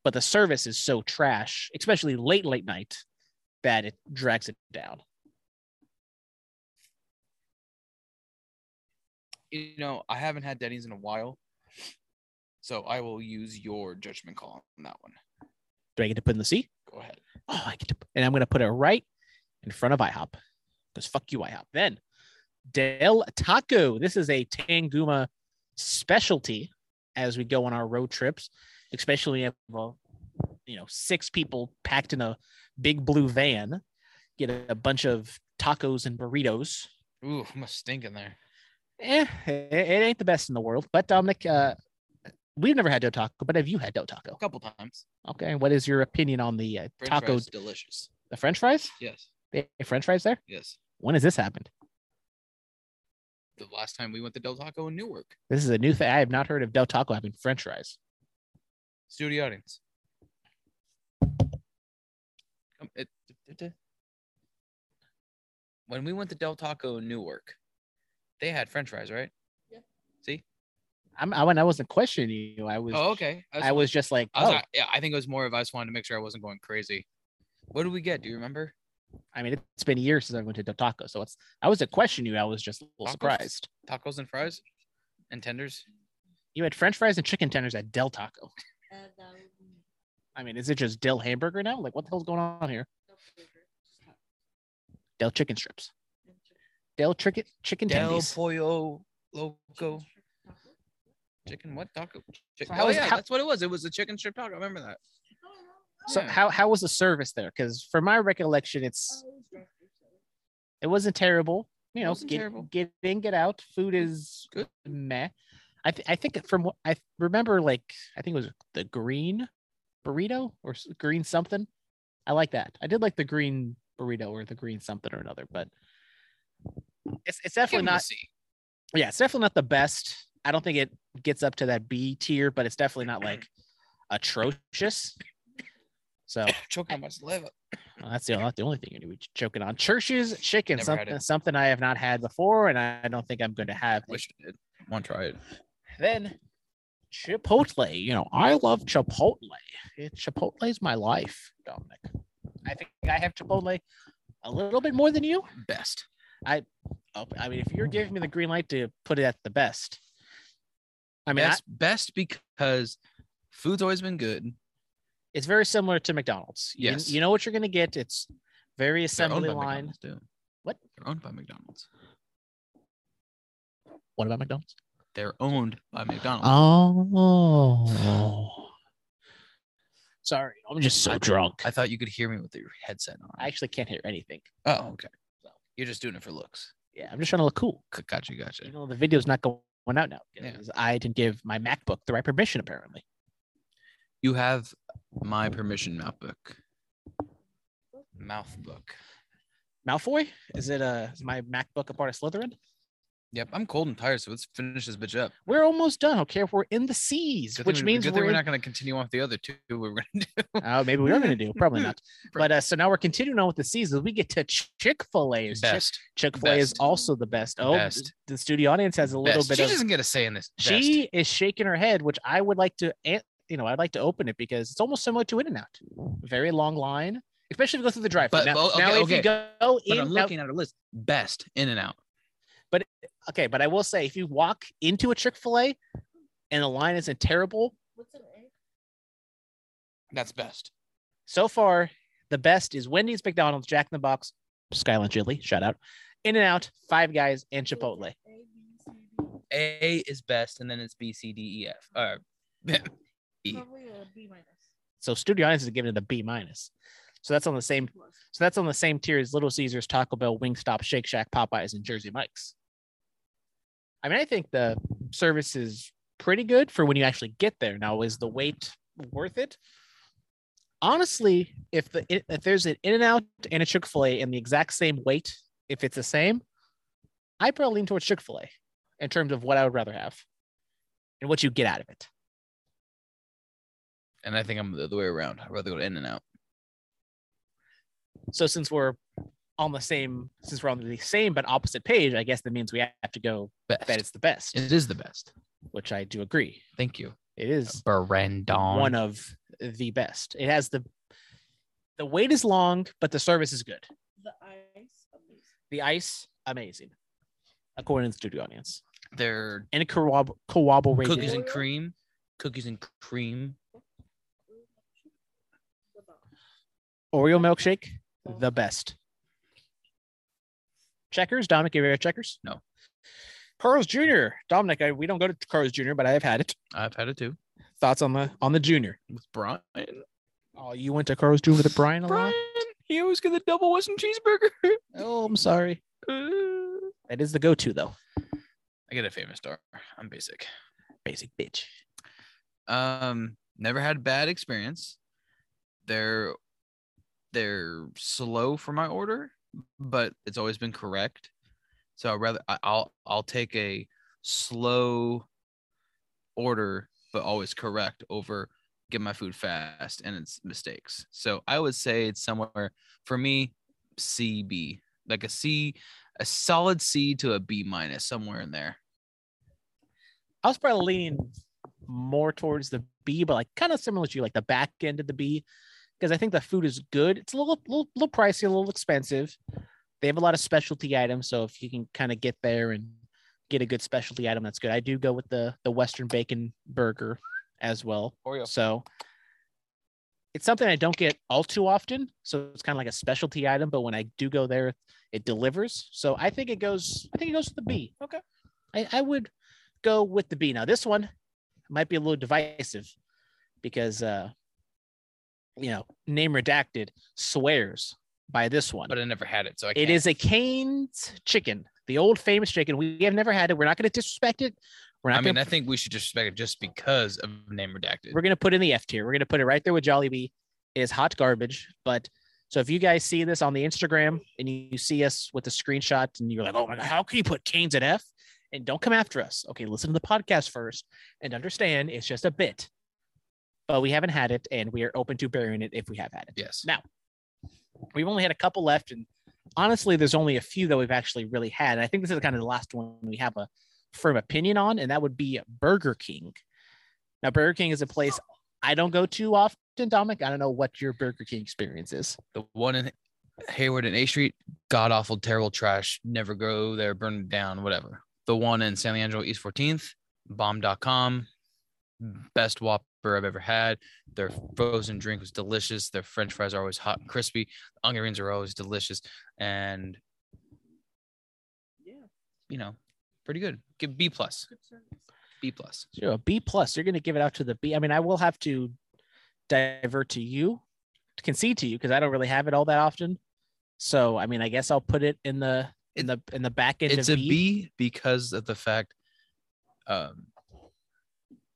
but the service is so trash, especially late late night, that it drags it down. You know, I haven't had Denny's in a while, so I will use your judgment call on that one. Do I get to put in the C? Go ahead. Oh, I get to, and I'm going to put it right in front of IHOP because fuck you, IHOP. Then Del Taco. This is a Tanguma specialty as we go on our road trips, especially if uh, you know six people packed in a big blue van, get a, a bunch of tacos and burritos. Ooh, must stink in there. Eh, it, it ain't the best in the world. But Dominic, uh, we've never had Del Taco, but have you had Del Taco? A couple times. Okay, what is your opinion on the uh, French taco, fries, delicious. the French fries? Yes, They have French fries there? yes. When has this happened? The last time we went to Del Taco in Newark, This is a new thing. I have not heard of Del Taco having French fries. studio audience. When we went to Del Taco in Newark, they had French fries, right? Yeah. See? I'm, I, when I wasn't questioning you, I was, Oh, okay. I was just like, I was oh, like- yeah, I think it was more of I just wanted to make sure I wasn't going crazy. What did we get? Do you remember? I mean, it's been years since I went to Del Taco, so it's. I wasn't questioning you. I was just a little Tacos? surprised. Tacos and fries and tenders. You had French fries and chicken tenders at Del Taco. And um, I mean, is it just Del Hamburger now? Like, what the hell's going on here? no burger, just hot Del Chicken Strips, and chicken- Del Chicken Chicken Del Tendies. Pollo chicken Loco. Chicken what taco? Chick- So how oh is- yeah, how- that's what it was. It was a chicken strip taco. I remember that. So Yeah. how how was the service there? Because from my recollection, it's it was drive-through, so- it wasn't terrible. You know, get terrible. get in, get out. Food mm, is Good. Meh. I th- I think from what I remember, like I think it was the green burrito or green something. I like that. I did like the green burrito or the green something or another, but it's it's definitely not. Yeah, it's definitely not the best. I don't think it gets up to that B tier, but it's definitely not like atrocious. So Choking on my saliva. well, that's the not the only thing you're gonna be choking on. Church's chicken, Never something something I have not had before, and I don't think I'm going to have. Wish I did. Want to try it? Then Chipotle. You know, I love Chipotle. It, is my life, Dominic. I think I have Chipotle a little bit more than you. Best. Oh, I mean, if you're giving me the green light to put it at the best, I mean, I- best, because food's always been good. it's very similar to McDonald's. You- Yes. you, know what you're going to get. It's very assembly line. What? They're owned by McDonald's. What about McDonald's? They're owned by McDonald's. Oh, sorry, I'm just so drunk. I thought you could hear me with your headset on. I actually can't hear anything. oh, okay. You're just doing it for looks. Yeah, I'm just trying to look cool. Gotcha, gotcha. You know, the video's not going out now Yeah. because I didn't give my MacBook the right permission. Apparently, You have my permission mouth book. Mouth book. Malfoy, is it a is my MacBook a part of Slytherin? Yep, I'm cold and tired, so let's finish this bitch up. We're almost done. Okay, if we're in the seas, Good which we- means we're, we're not going to continue on with the other two we are going to do. Oh, maybe we are going to do. Probably not. But uh, so now we're continuing on with the seasons. We get to Chick Fil A. Best. Chick Fil A is also the best. Oh, Best. the studio audience has a little Best. bit She of. doesn't get a say in this. Best. She is shaking her head, which I would like to. You know, I'd like to open it because it's almost similar to In and Out. Very long line, especially if you go through the drive. But- now, well, now okay, if you okay. go But in, I'm now- looking at a list. Best in and out. Okay, but I will say if you walk into a Chick Fil A and the line isn't terrible, What's an egg? That's best. So far, the best is Wendy's, McDonald's, Jack in the Box, Skyline Chili, shout out, In and Out, Five Guys, and Chipotle. A is best, and then it's B, C, D, E, F. Uh, E. Probably a B minus. So Studio Audience is giving it a B minus. So that's on the same. So that's on the same tier as Little Caesars, Taco Bell, Wingstop, Shake Shack, Popeyes, and Jersey Mike's. I mean, I think the service is pretty good for when you actually get there. Now, is the wait worth it? Honestly, if the if there's an In and Out and a Chick Fil A in the exact same wait, if it's the same, I probably lean towards Chick Fil A in terms of what I would rather have and what you get out of it. And I think I'm the other way around. I'd rather go to In and Out. So since we're on the same, since we're on the same but opposite page, I guess that means we have to go Best. that it's the best, It is the best. which I do agree. Thank you, It is Brandon. one of the best. It has the the wait is long, but the service is good. The ice. Amazing. The ice, amazing, according to the studio audience. They're And corrob- corroborated. cookies and cream. Cookies and cream. Oreo milkshake, the best. Checkers, Dominic, you ever had checkers? No. Carl's Jr. Dominic, I, we don't go to Carl's Jr., but I have had it. I've had it too. Thoughts on the on the junior? With Brian. Oh, you went to Carl's Jr. with Brian a lot? Brian, he always get the double Western cheeseburger. Oh, I'm sorry. Uh, That is the go-to though. I get a famous star. I'm basic. Basic bitch. Um, never had bad experience. They're they're slow for my order, but it's always been correct. So I'd rather I- I'll I'll take a slow order, but always correct over get my food fast and it's mistakes. So I would say it's somewhere for me C B like a C, a solid C to a B minus somewhere in there. I was probably leaning more towards the B, but like kind of similar to you, like the back end of the B, because I think the food is good. It's a little, little, little pricey, a little expensive. They have a lot of specialty items, so if you can kind of get there and get a good specialty item, that's good. I do go with the the Western Bacon Burger as well. Oreo. So it's something I don't get all too often. So it's kind of like a specialty item, but when I do go there, it delivers. So I think it goes, I think it goes with the B. Okay. I, I would go with the B. Now this one might be a little divisive because uh you know, name redacted swears by this one. But I never had it, so I It is a Cane's chicken, the old famous chicken. We have never had it. We're not going to disrespect it. We're not I going mean, I think we should disrespect it just because of name redacted. we're gonna put it in the F tier. We're gonna put it right there with Jollibee. It is hot garbage. But so if you guys see this on the Instagram and you, you see us with the screenshot and you're like, oh my god, how can you put Canes at F? And don't come after us. Okay, listen to the podcast first and understand it's just a bit. But we haven't had it and we are open to burying it if we have had it. yes. Now, we've only had a couple left, and honestly, there's only a few that we've actually really had. And I think this is kind of the last one we have a firm opinion on, and that would be Burger King. Now, Burger King is a place I don't go to often, Dominic. I don't know what your Burger King experience is. The one in Hayward and A Street, god awful, terrible trash. Never go there, burn it down, whatever. The one in San Leandro, East 14th, bomb.com, best Whopper I've ever had. Their frozen drink was delicious. Their French fries are always hot and crispy. The onion rings are always delicious. And, Yeah. you know, pretty good. Give B plus, B plus. So a B plus. You're going to give it out to the B. I mean, I will have to divert to you, to concede to you, because I don't really have it all that often. So, I mean, I guess I'll put it in the in the in the back end it's of a B because of the fact um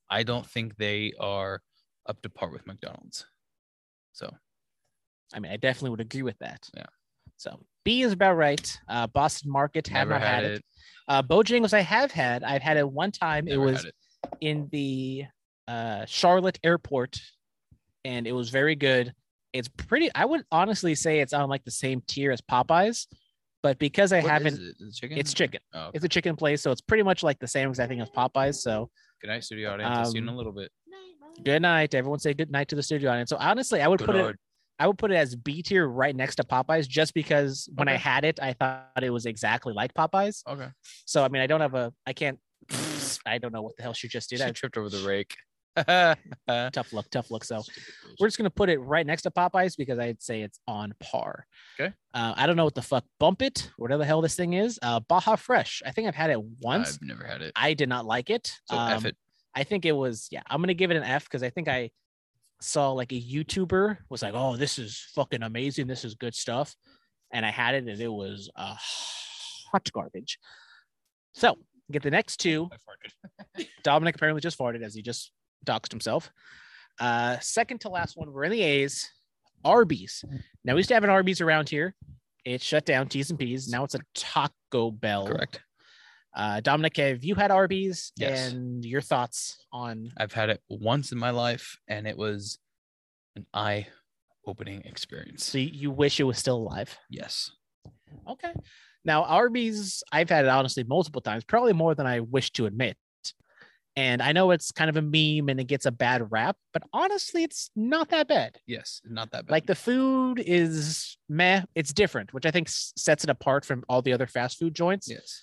I don't think they are up to par with McDonald's. So I mean, I definitely would agree with that. Yeah. So B is about right. Uh, Boston Market have never not had, had it. it. Uh, Bojangles I have had. I've had it one time. never it was it. in the uh, Charlotte airport, and it was very good. It's pretty. I would honestly say it's on like the same tier as Popeyes, but because I What haven't, is it? Is chicken? it's chicken. Oh, okay. It's a chicken place, so it's pretty much like the same as I think as Popeyes. So good night, studio audience. I'll see you in a Um, little bit. Good night, everyone. Say good night to the studio audience. So honestly, I would Good put it I would put it as B tier right next to Popeyes, just because when I had it, I thought it was exactly like Popeyes. Okay. So I mean, I don't have a, I can't, I don't know what the hell she just did. She I, tripped over the rake. Tough luck, tough luck. So we're just gonna put it right next to Popeyes because I'd say it's on par. Okay. Uh, I don't know what the fuck bump it, whatever the hell this thing is. Uh, Baja Fresh. I think I've had it once. I've never had it. I did not like it. So F Um, it. I think it was yeah. I'm gonna give it an F because I think I saw like a YouTuber was like, "Oh, this is fucking amazing. This is good stuff," and I had it and it was uh, hot garbage. So get the next two. Dominic apparently just farted as he just doxed himself. Uh, second to last one, we're in the A's. Arby's. Now we used to have an Arby's around here. It shut down T's and P's. Now it's a Taco Bell. Correct. Uh, Dominic, have you had Arby's? Yes. And your thoughts on? I've had it once in my life, and it was an eye-opening experience. So you wish it was still alive? Yes. Okay. Now Arby's, I've had it honestly multiple times, probably more than I wish to admit. And I know it's kind of a meme and it gets a bad rap, but honestly, it's not that bad. Yes. Not that bad. Like the food is meh. It's different, which I think s- sets it apart from all the other fast food joints. yes.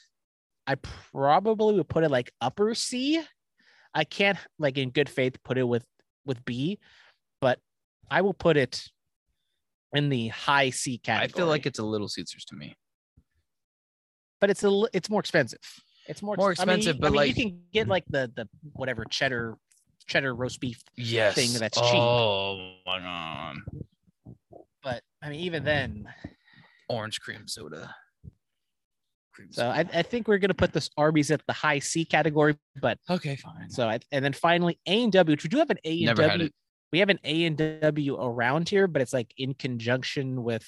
I probably would put it like upper C. I can't like in good faith put it with with B, but I will put it in the high C category. I feel like it's a Little Caesars to me. but it's a it's more expensive. It's more More ex- I mean, expensive, but I mean, like- you can get mm. like the the whatever cheddar cheddar roast beef, Yes. Thing that's cheap. Oh my god. but I mean even then. Orange cream soda. Cream So I, I think we're gonna put this Arby's at the high C category, but okay, fine. so I, and then finally A and W, which we do have an A and W. We have an A and W around here, but it's like in conjunction with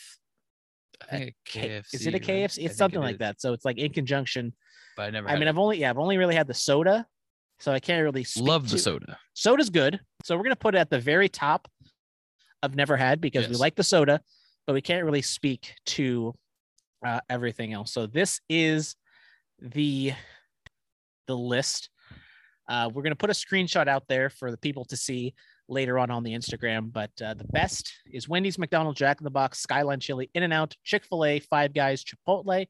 I think a K- KFC. is it a right? KFC? I It's something it like is, that. So it's like in conjunction. But I never. I mean, it. I've only yeah, I've only really had the soda, so I can't really speak love the to- soda. Soda's good, so we're gonna put it at the very top of never had because we like the soda, but we can't really speak to uh, everything else. So this is the the list. Uh, we're gonna put a screenshot out there for the people to see later on on the Instagram. But uh, the best is Wendy's, McDonald's, Jack in the Box, Skyline Chili, In and Out, Chick Fil A, Five Guys, Chipotle,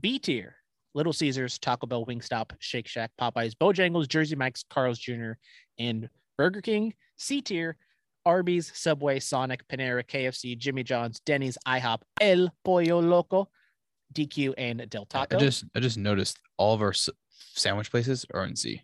B tier, Little Caesars, Taco Bell, Wingstop, Shake Shack, Popeyes, Bojangles, Jersey Mike's, Carl's Jr., and Burger King. C tier, Arby's, Subway, Sonic, Panera, KFC, Jimmy John's, Denny's, IHOP, El Pollo Loco, DQ, and Del Taco. I just I just noticed all of our sandwich places are in C.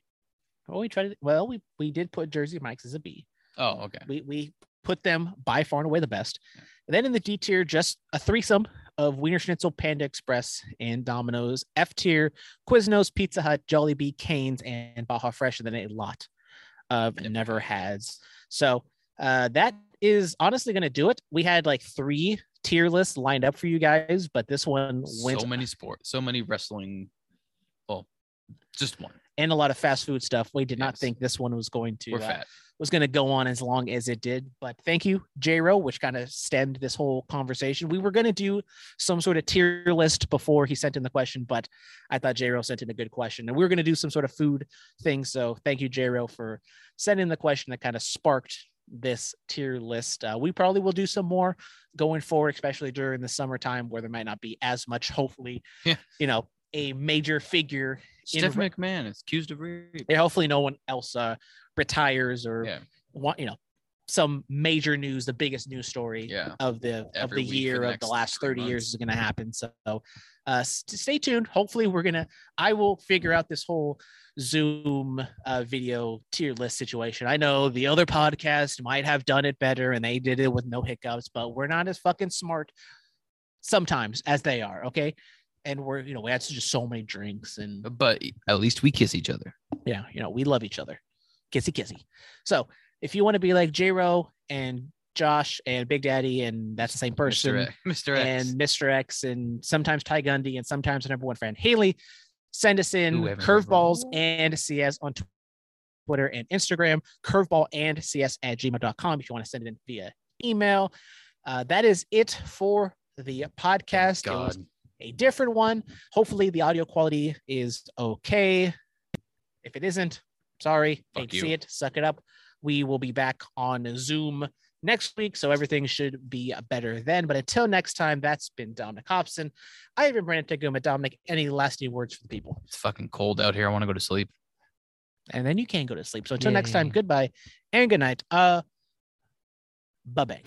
well, we tried. Well, we we did put Jersey Mike's as a B. Oh, okay. We we put them by far and away the best. And then in the D tier, just a threesome of Wiener Schnitzel, Panda Express, and Domino's. F tier, Quiznos, Pizza Hut, Jollibee, Canes, and Baja Fresh, and then a lot of Never never hads. So uh, that is honestly going to do it. We had like three tier lists lined up for you guys, but this one went So many sports, so many wrestling. Well, just one. and a lot of fast food stuff. We did not think this one was going to We're uh, fat. Was going to go on as long as it did. But thank you, J-Ro, which kind of stemmed this whole conversation. We were going to do some sort of tier list before he sent in the question, but I thought J-Ro sent in a good question. And we were going to do some sort of food thing. So thank you, J-Ro, for sending the question that kind of sparked this tier list. Uh, we probably will do some more going forward, especially during the summertime where there might not be as much, hopefully, Yeah. you know, a major figure Steph re- McMahon is accused of rape. yeah, hopefully no one else uh, retires or Yeah. want you know some major news the biggest news story Yeah. of the of the year the of the last three 30 years is going to happen so uh st- stay tuned hopefully we're gonna i will figure out this whole zoom uh, video tier list situation i know the other podcast might have done it better and they did it with no hiccups but we're not as fucking smart sometimes as they are okay and we're you know we had just so many drinks and But at least we kiss each other. yeah, you know, we love each other. Kissy kissy. So if you want to be like J Ro and Josh and Big Daddy, and that's the same person, Mr. X. Mr. X. and Mr. X, and sometimes Ty Gundy, and sometimes our number one friend Haley, send us in curveballs and CS on Twitter and Instagram, curveball and CS at gmail.com if you want to send it in via email. Uh, that is it for the podcast. God. A different one. Hopefully, the audio quality is okay. If it isn't, sorry, Fuck hate to see it. Suck it up. We will be back on Zoom next week, so everything should be better then. But until next time, that's been Dominic Hobson. I have been Brandon Tanguma. Dominic, any lasting words for the people? It's fucking cold out here. I want to go to sleep. and then you can't go to sleep. So until next time, goodbye and good night. Uh, bye bye.